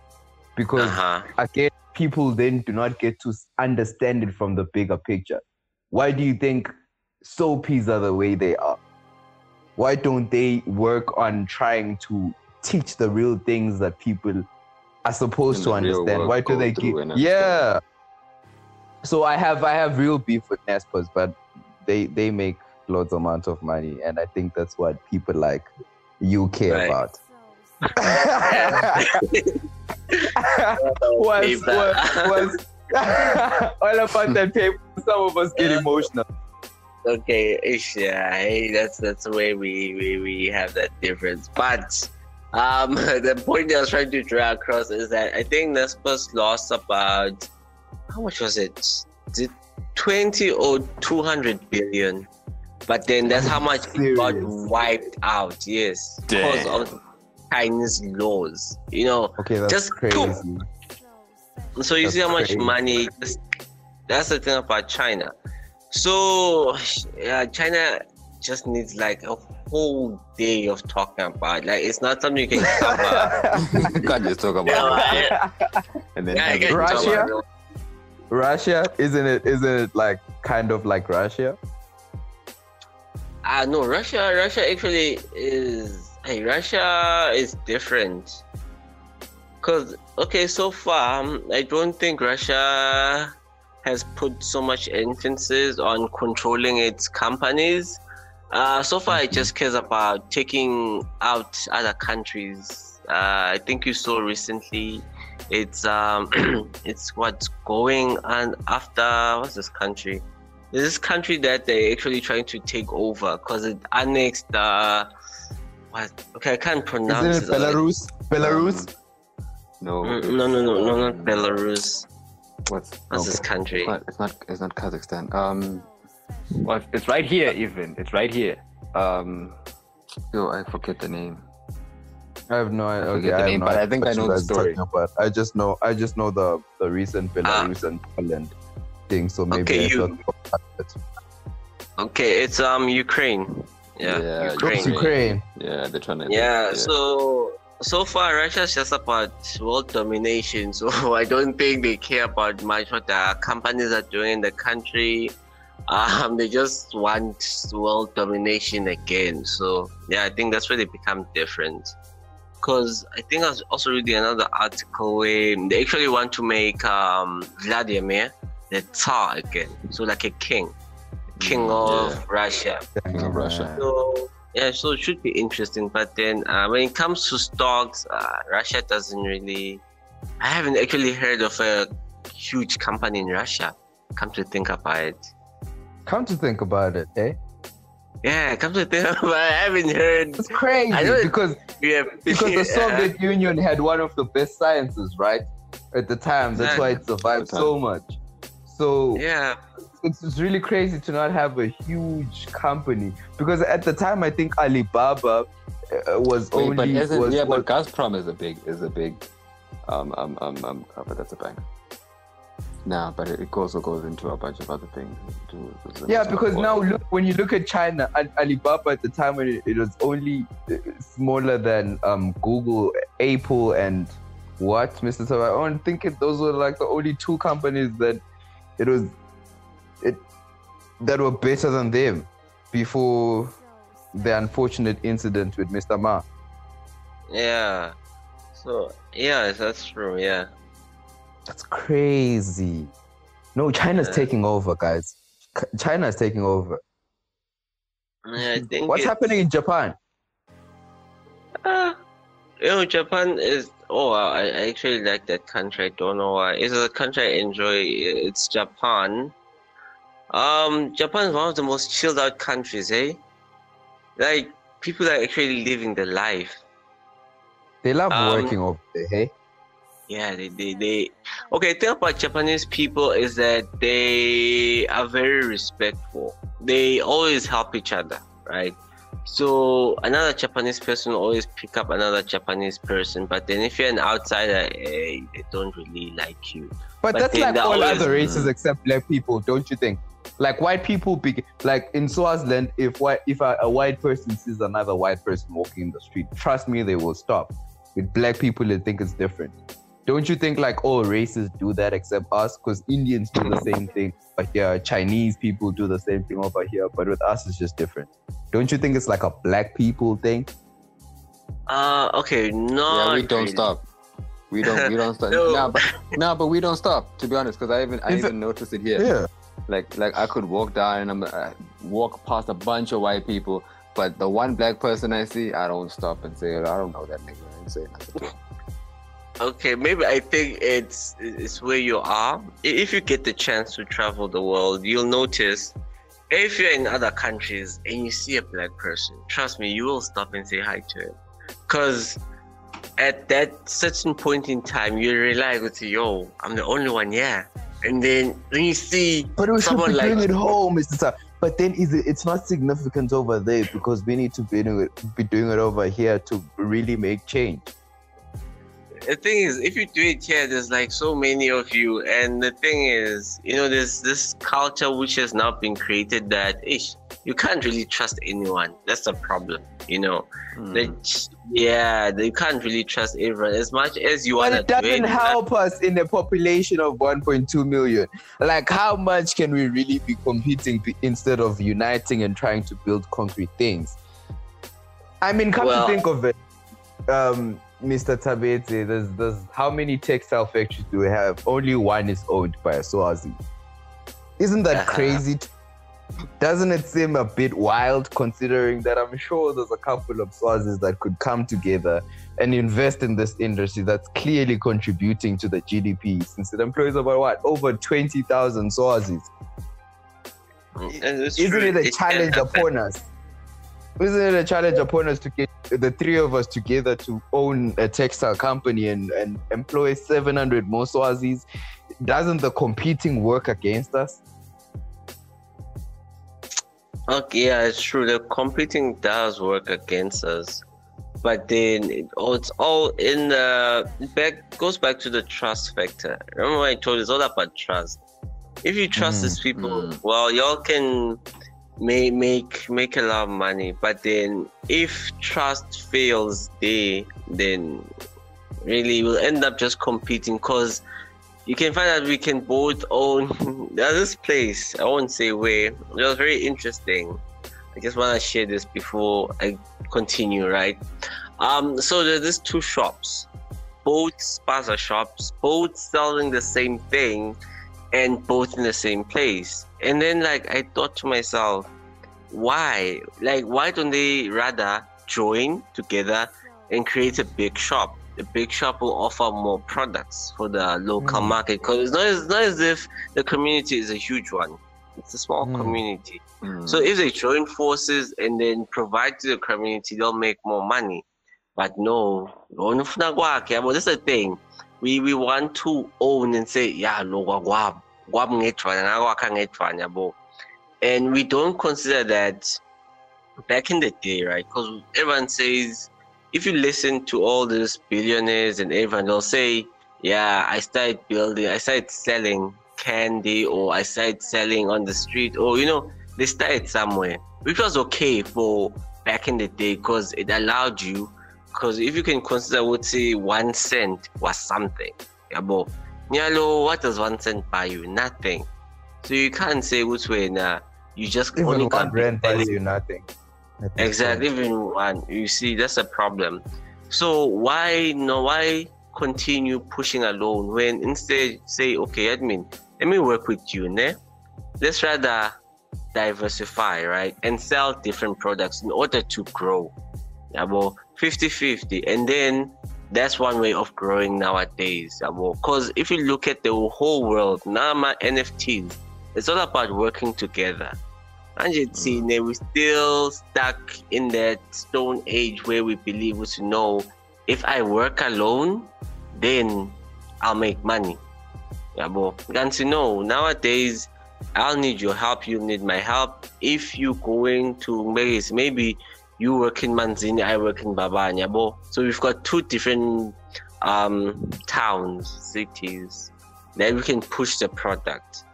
Because uh-huh. again, people then do not get to understand it from the bigger picture. Why do you think soapies are the way they are? Why don't they work on trying to teach the real things that people are supposed to understand? Why do they give? Yeah. So I have I have real beef with Naspers, but they they make loads amount of money, and I think that's what people like you care right. about. was, was, was all about that paper. Some of us get emotional okay, yeah, hey, that's that's the way we, we we have that difference. But um, the point I was trying to draw across is that I think Naspers lost about how much was it? Did twenty or two hundred billion? But then that's how much it got wiped out. Yes, because of Chinese laws. You know, okay, that's just crazy. So you that's see how much crazy. money. That's the thing about China so yeah, China just needs like a whole day of talking about. Like it's not something you can cover. you can't just talk about yeah, it. and then yeah, Russia. Russia, isn't it? Isn't it like kind of like Russia? Ah, uh, no, Russia. Russia actually is. Hey, Russia is different. Cause okay, so far um, I don't think Russia has put so much emphasis on controlling its companies. Uh, so far, it just cares about taking out other countries. Uh, I think you saw recently, it's um, it's what's going on after what's this country? There's this country that they're actually trying to take over because it annexed. Uh, what? Okay, I can't pronounce Isn't it. Belarus. Belarus. No. No, no, no, no, not Belarus. What's What's this country? It's not, it's not. It's not Kazakhstan. Um, well, it's right here. Even it's right here. Um, yo, I forget the name. I have no idea. I Okay, the I name, no but I think I know the story. talking about. I just know. I just know the the recent Belarus and Poland thing. So maybe Okay, I you- thought it. Okay, it's um Ukraine. Yeah, Yeah, Ukraine. Ukraine. Yeah, they're trying to. Yeah, so so far Russia's just about world domination. So I don't think they care about much what the companies are doing in the country. Um, they just want world domination again. So yeah, I think that's where they become different. Because I think I was also reading another article where they actually want to make um, Vladimir the Tsar again. So like a king, king Mm, of yeah. Russia. King of Russia. So yeah, so it should be interesting. But then uh, when it comes to stocks, uh, Russia doesn't really. I haven't actually heard of a huge company in Russia. Come to think about it, Come to think about it, eh? yeah, come to think about it, I haven't heard. It's crazy I don't- because Yeah, because the yeah. Soviet Union had one of the best sciences, right? At the time, that's why it survived so much. So Yeah, it's, it's really crazy to not have a huge company because at the time I think Alibaba uh, was Wait, only but isn't, was, yeah, was- but Gazprom is a big is a big, um um um um. oh, but that's a bank. Nah, but it it also goes into a bunch of other things. too. There's yeah because now look when you look at China Alibaba at the time when it, it was only uh, smaller than um Google Apple and what Mr. Sabai I'm thinking those were like the only two companies that it was it that were better than them before the unfortunate incident with Mr. Ma. yeah. So yeah, that's true. Yeah. That's crazy. No, China's Yeah. taking over, guys. Ch- China is taking over. Yeah, I think What's it's- happening in Japan? Uh, you know, Japan is. Oh, wow, I, I actually like that country. I don't know why. It's a country I enjoy. It's Japan. Um, Japan is one of the most chilled out countries, eh? Like people are actually living the life. They love Um, working over there, hey? Yeah, they, they, they. Okay, thing about Japanese people is that they are very respectful. They always help each other, right? So another Japanese person will always pick up another Japanese person, but then if you're an outsider, eh, they don't really like you. But, but that's like all always- other races except black people, don't you think? Like white people, be, like in Swaziland, if white, if a, a white person sees another white person walking in the street, trust me, they will stop. With black people, they think it's different. Don't you think like all races do that except us? Because Indians do the same thing, but yeah, Chinese people do the same thing over here, but with us, it's just different. Don't you think it's like a black people thing? Uh, okay, no. yeah, we don't stop. We don't. We don't stop. No. Nah, but nah, but we don't stop. To be honest, because I even I In fa- even noticed it here. Yeah. Like like I could walk down and I'm uh, walk past a bunch of white people, but the one black person I see, I don't stop and say I don't know that nigga. I say. Okay, maybe I think it's it's where you are. If you get the chance to travel the world, you'll notice if you're in other countries and you see a black person, trust me, you will stop and say hi to him. Cause at that certain point in time, you realize, yo, I'm the only one here. And then when you see But we should someone be like doing it home, Mr. Sa. But then is it, it's not significant over there because we need to be doing it, be doing it over here to really make change. the thing is, if you do it here, there's like so many of you, and the thing is, you know, there's this culture which has now been created that ish, you can't really trust anyone. That's the problem, you know. Hmm. That yeah, you can't really trust everyone as much as you want. But it doesn't help us in a population of 1.2 million. Like, how much can we really be competing be- instead of uniting and trying to build concrete things? I mean, come Well- to think of it, um, Mr. Tsabedze, there's, there's how many textile factories do we have? Only one is owned by a Swazi. Isn't that Uh-huh. crazy? Doesn't it seem a bit wild considering that I'm sure there's a couple of Swazis that could come together and invest in this industry that's clearly contributing to the GDP since it employs about what? Over 20,000 Swazis. Isn't it a challenge upon us? Isn't it a challenge upon us to get the three of us together to own a textile company and, and employ 700 more Swazis? doesn't the competing work against us? Okay, yeah, it's true. The competing does work against us, but then it, oh, it's all in the back goes back to the trust factor. Remember I told you it's all about trust. If you trust Mm, these people, mm. well, y'all can may make make a lot of money. But then if trust fails there, then really we'll end up just competing because you can find out we can both own this place i won't say where it was very interesting. I just want to share this before i continue right? Um so there's these two shops. Both spaza shops both selling the same thing and both in the same place. And then like i thought to myself why? Like why don't they rather join together and create a big shop the big shop will offer more products for the local Mm. market because it's not, it's not as if the community is a huge one it's a small Mm. community Mm. so if they join forces and then provide to the community they'll make more money but no lona ufuna kwakhe yabo this is the thing we we want to own and say yeah lo kwakwabo kwabo ngedwana ngakwakha ngedwana yabo and we don't consider that back in the day right because everyone says if you listen to all these billionaires and everyone they'll say yeah i started building i started selling candy or i started selling on the street or you know they started somewhere which was okay for back in the day because it allowed you because if you can consider would say one cent was something. Yeah, but nyalo what does one cent buy you? Nothing. So you can't say which way now you just Even only one can't buys you nothing. Exactly, even one. You see, that's a problem. So why no? Why continue pushing alone when instead say, okay, admin, let me work with you, ne? Let's rather diversify, right, and sell different products in order to grow. Well, 50-50. and then that's one way of growing nowadays. Because if you look at the whole world, now my NFTs, it's all about working together. And you see, we're still stuck in that stone age where we believe we should know if I work alone, then I'll make money. Yeah, but can't you know nowadays I'll need your help, you need my help. If you're going to maybe maybe you work in Manzini, I work in Mbabane, bo. So we've got two different um towns, cities that we can push the product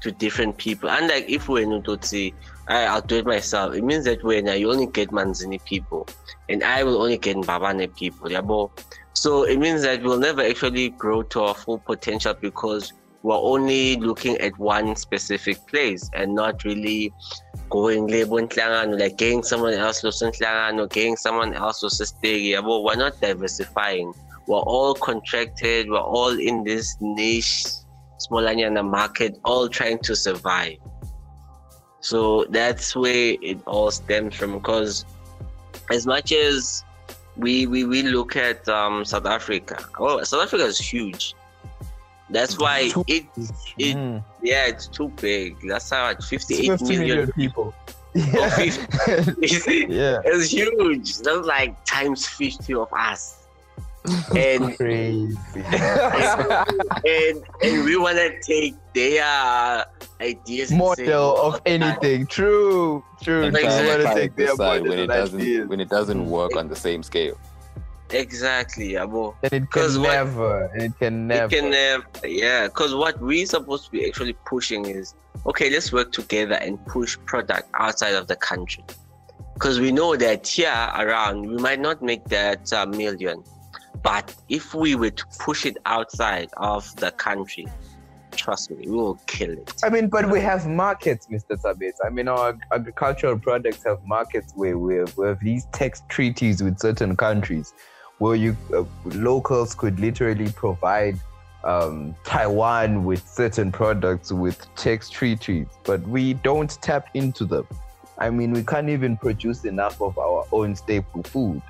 to different people. And like if we're in Utotsi, I, I'll do it myself. It means that when you only get Manzini people and I will only get Mbabane people. Yabo. So it means that we'll never actually grow to our full potential because we're only looking at one specific place and not really going like getting someone else or getting someone else yabo. We're not diversifying. We're all contracted, we're all in this niche Smolanyana market, all trying to survive. So that's where it all stems from. Because as much as we we, we look at um, South Africa, oh, South Africa is huge. That's why it it Mm. yeah it's too big. That's how it's 58 50 million. million people. Yeah. 50. Yeah. it's huge. That's like times 50 of us. And Crazy. and and we want to take their ideas and say, Model of "Oh, anything. True. True. And true. Exactly. I want to take their decide when it doesn't ideas. when it doesn't work on the same scale. exactly abo And it 'Cause can what- never. And it can never. it can never yeah because what we're supposed to be actually pushing is okay let's work together and push product outside of the country because we know that here around we might not make that uh, million but if we were to push it outside of the country trust me we will kill it I mean, but we have markets, Mr. Tsabedze. I mean, our agricultural products have markets where we have, we have these tax treaties with certain countries where you uh, locals could literally provide um, Taiwan with certain products with tax treaties, but we don't tap into them. I mean, we can't even produce enough of our own staple food.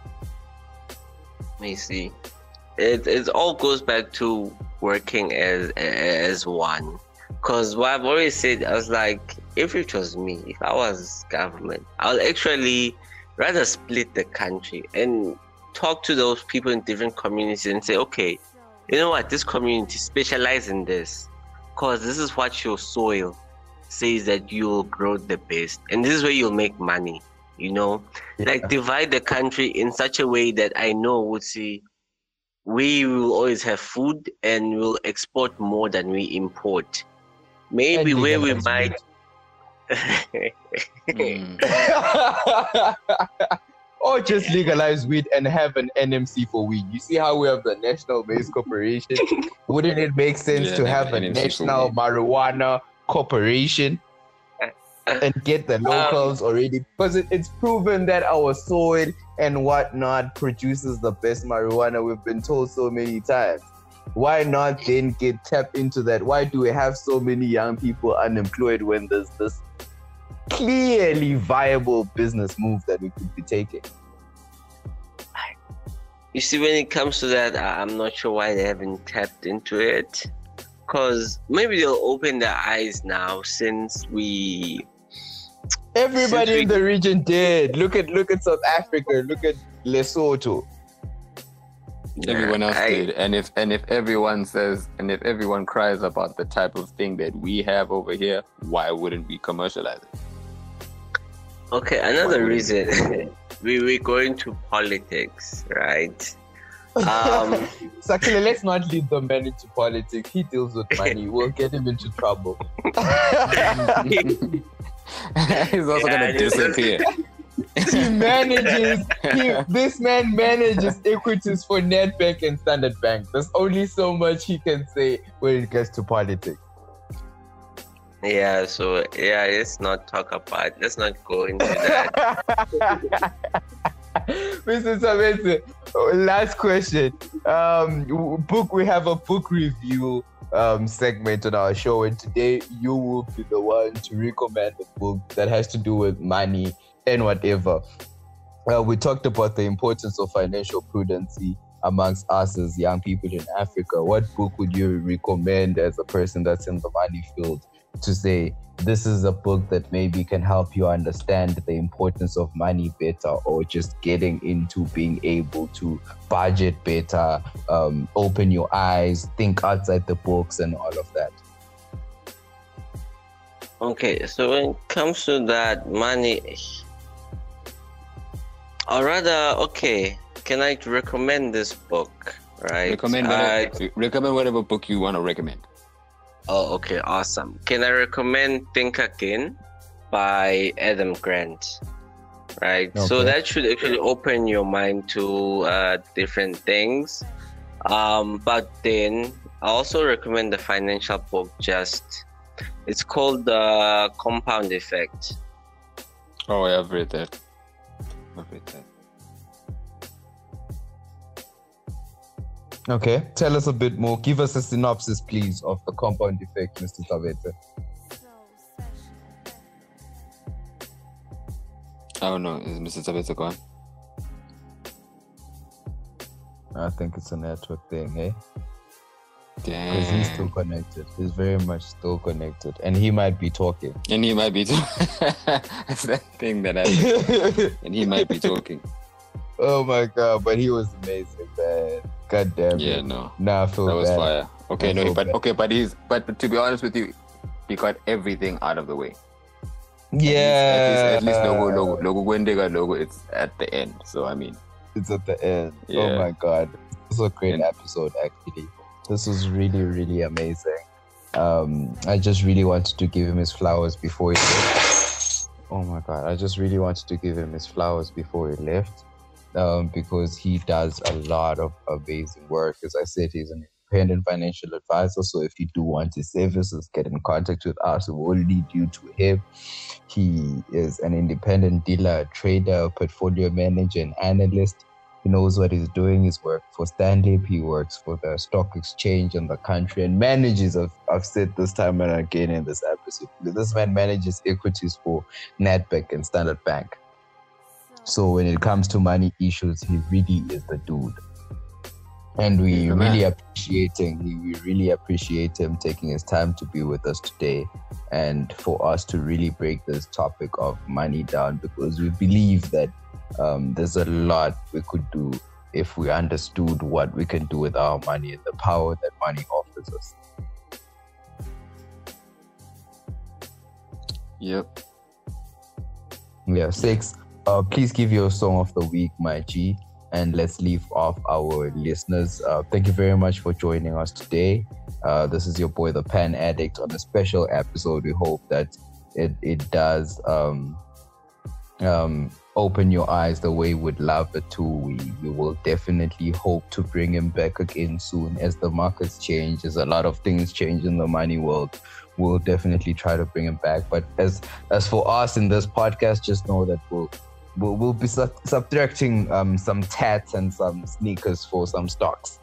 Let me see. It it all goes back to working as as one. Cause what I've always said, I was like, if it was me, if I was government, I'll actually rather split the country and talk to those people in different communities and say, okay, you know what? This community specialize in this, cause this is what your soil says that you'll grow the best, and this is where you'll make money. You know, yeah. like divide the country in such a way that I know would see we will always have food and we'll export more than we import. Maybe where we might. mm. or just legalize weed and have an NMC for weed. You see how we have the National Maize Corporation? Wouldn't it make sense yeah, to have a National Marijuana Corporation and get the um, locals um, already? Because it, it's proven that our soil and whatnot produces the best marijuana. We've been told so many times. Why not then get tapped into that? Why do we have so many young people unemployed when there's this clearly viable business move that we could be taking. You see, when it comes to that, I'm not sure why they haven't tapped into it. Because maybe they'll open their eyes now since we. Everybody since in the region did. Look at look at South Africa. Look at Lesotho. Everyone else I, did, and if and if everyone says and if everyone cries about the type of thing that we have over here, why wouldn't we commercialize it? Okay, another reason we we go into politics, right? Um, so actually, let's not lead the man into politics. He deals with money. We'll get him into trouble. He's also yeah, gonna disappear. he manages. He, this man manages equities for Nedbank and Standard Bank. There's only so much he can say when it gets to politics. Yeah, so yeah, let's not talk about. Let's not go into that. Mr. Tsabedze, last question. Um, book. We have a book review um, segment on our show, and today you will be the one to recommend a book that has to do with money and whatever. Uh, we talked about the importance of financial prudency amongst us as young people in Africa. What book would you recommend as a person that's in the money field to say this is a book that maybe can help you understand the importance of money better or just getting into being able to budget better, um, open your eyes, think outside the books, and all of that. Okay, so when it comes to that money, or rather, okay, can I recommend this book? Right. Recommend whatever, recommend whatever book you want to recommend. Oh, okay, awesome. Can I recommend Think Again by Adam Grant? Right. Okay. So that should actually open your mind to uh, different things. Um, but then I also recommend the financial book. Just it's called the Compound Effect. Oh, I've read that. I've read that. Okay, tell us a bit more. Give us a synopsis, please, of the compound effect, Mr. Tsabedze. I don't know. is Mr. Tsabedze gone? I think it's a network thing, eh? Because he's still connected. He's very much still connected. And he might be talking. And he might be talking. That's that thing that I And he might be talking. Oh my god, but he was amazing, man. God damn it. Yeah, no. Nah, I feel that was fire. Okay, I no, but bad. okay, but he's but to be honest with you, he got everything out of the way. Yeah. At least, at least, logo, logo, logo, Gwendega logo, it's at the end. So I mean, it's at the end. Oh yeah. Oh my god, this was a great and, episode. Actually, this was really, really amazing. Um, I just really wanted to give him his flowers before he left. Oh my god, I just really wanted to give him his flowers before he left um, because he does a lot of amazing work. As I said, he's an independent financial advisor. So if you do want his services, get in contact with us. We will lead you to him. He is an independent dealer, trader, portfolio manager, and analyst. He knows what he's doing. He's worked for Standard. He works for the stock exchange in the country and manages, I've, I've said this time and again in this episode, this man manages equities for Nedbank and Standard Bank. So when it comes to money issues, he really is the dude. And we really appreciate him. We really appreciate him taking his time to be with us today and for us to really break this topic of money down because we believe that um, there's a lot we could do if we understood what we can do with our money and the power that money offers us. Yep. Yeah, six. Uh, please give your song of the week, my G, and let's leave off our listeners. Uh, thank you very much for joining us today. Uh, this is your boy, the Pan Addict, on a special episode. We hope that it it does um, um, open your eyes the way we'd love it to. We, we will definitely hope to bring him back again soon as the markets change, as a lot of things change in the money world. We'll definitely try to bring him back. But as as for us in this podcast, just know that we'll we'll, we'll be su- subtracting um, some tats and some sneakers for some stocks.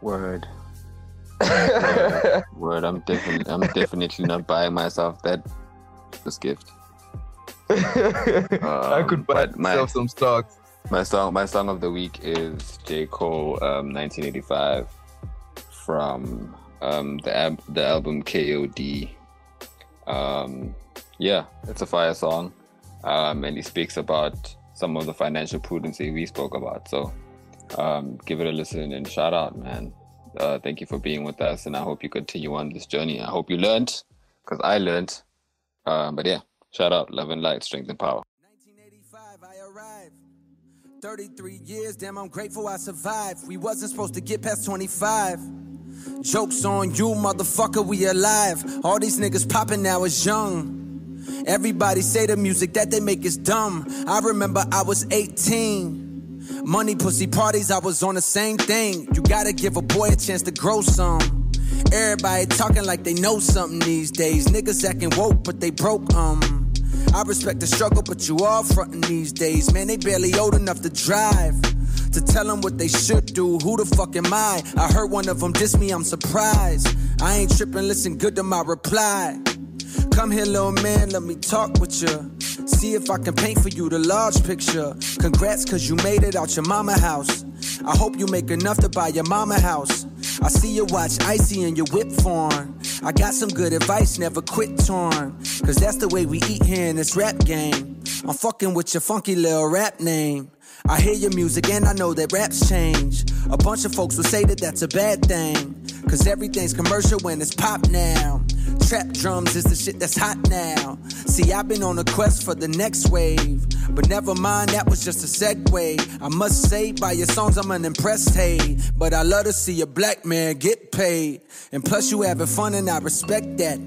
Word. Word. Word. I'm definitely I'm definitely not buying myself that this gift. I could Um, buy but my- myself some stocks. My song, my song of the week is J Cole, um, 1985, from um, the ab- the album K.O.D. Um, yeah, it's a fire song, um, and he speaks about some of the financial prudence we spoke about. So, um, give it a listen and shout out, man. Uh, thank you for being with us, and I hope you continue on this journey. I hope you learned, because I learned. Um, but yeah, shout out, love and light, strength and power. 1985, I arrived. 33 years, damn, I'm grateful I survived. We wasn't supposed to get past 25. Jokes on you, motherfucker, we alive. All these niggas popping now is young. Everybody say the music that they make is dumb. I remember I was 18. Money, pussy parties, I was on the same thing. You gotta give a boy a chance to grow some. Everybody talking like they know something these days. Niggas acting woke, but they broke, um. I respect the struggle, but you all frontin' these days. Man, they barely old enough to drive. To tell them what they should do. Who the fuck am I? I heard one of them diss me, I'm surprised. I ain't trippin', listen good to my reply. Come here, little man, let me talk with you. See if I can paint for you the large picture. Congrats, cause you made it out your mama house. I hope you make enough to buy your mama house. I see you watch Icy and your whip form. I got some good advice, never quit torn. Cause that's the way we eat here in this rap game. I'm fucking with your funky little rap name. I hear your music and I know that raps change. A bunch of folks will say that that's a bad thing. Cause everything's commercial when it's pop now. Trap drums is the shit that's hot now. See, I've been on a quest for the next wave. But never mind, that was just a segue. I must say, by your songs, I'm unimpressed, hey. But I love to see a black man get paid. And plus, you having fun, and I respect that.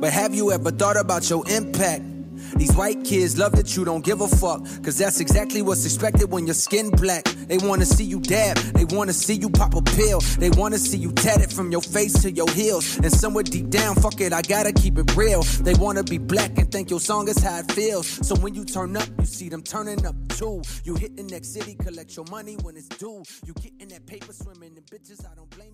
But have you ever thought about your impact? These white kids love that you don't give a fuck. Cause that's exactly what's expected when your skin black. They wanna see you dab, they wanna see you pop a pill. They wanna see you tatted from your face to your heels. And somewhere deep down, fuck it, I gotta keep it real. They wanna be black and think your song is how it feels. So when you turn up, you see them turning up too. You hit the next city, collect your money when it's due. You getting that paper swimming in bitches, I don't blame you.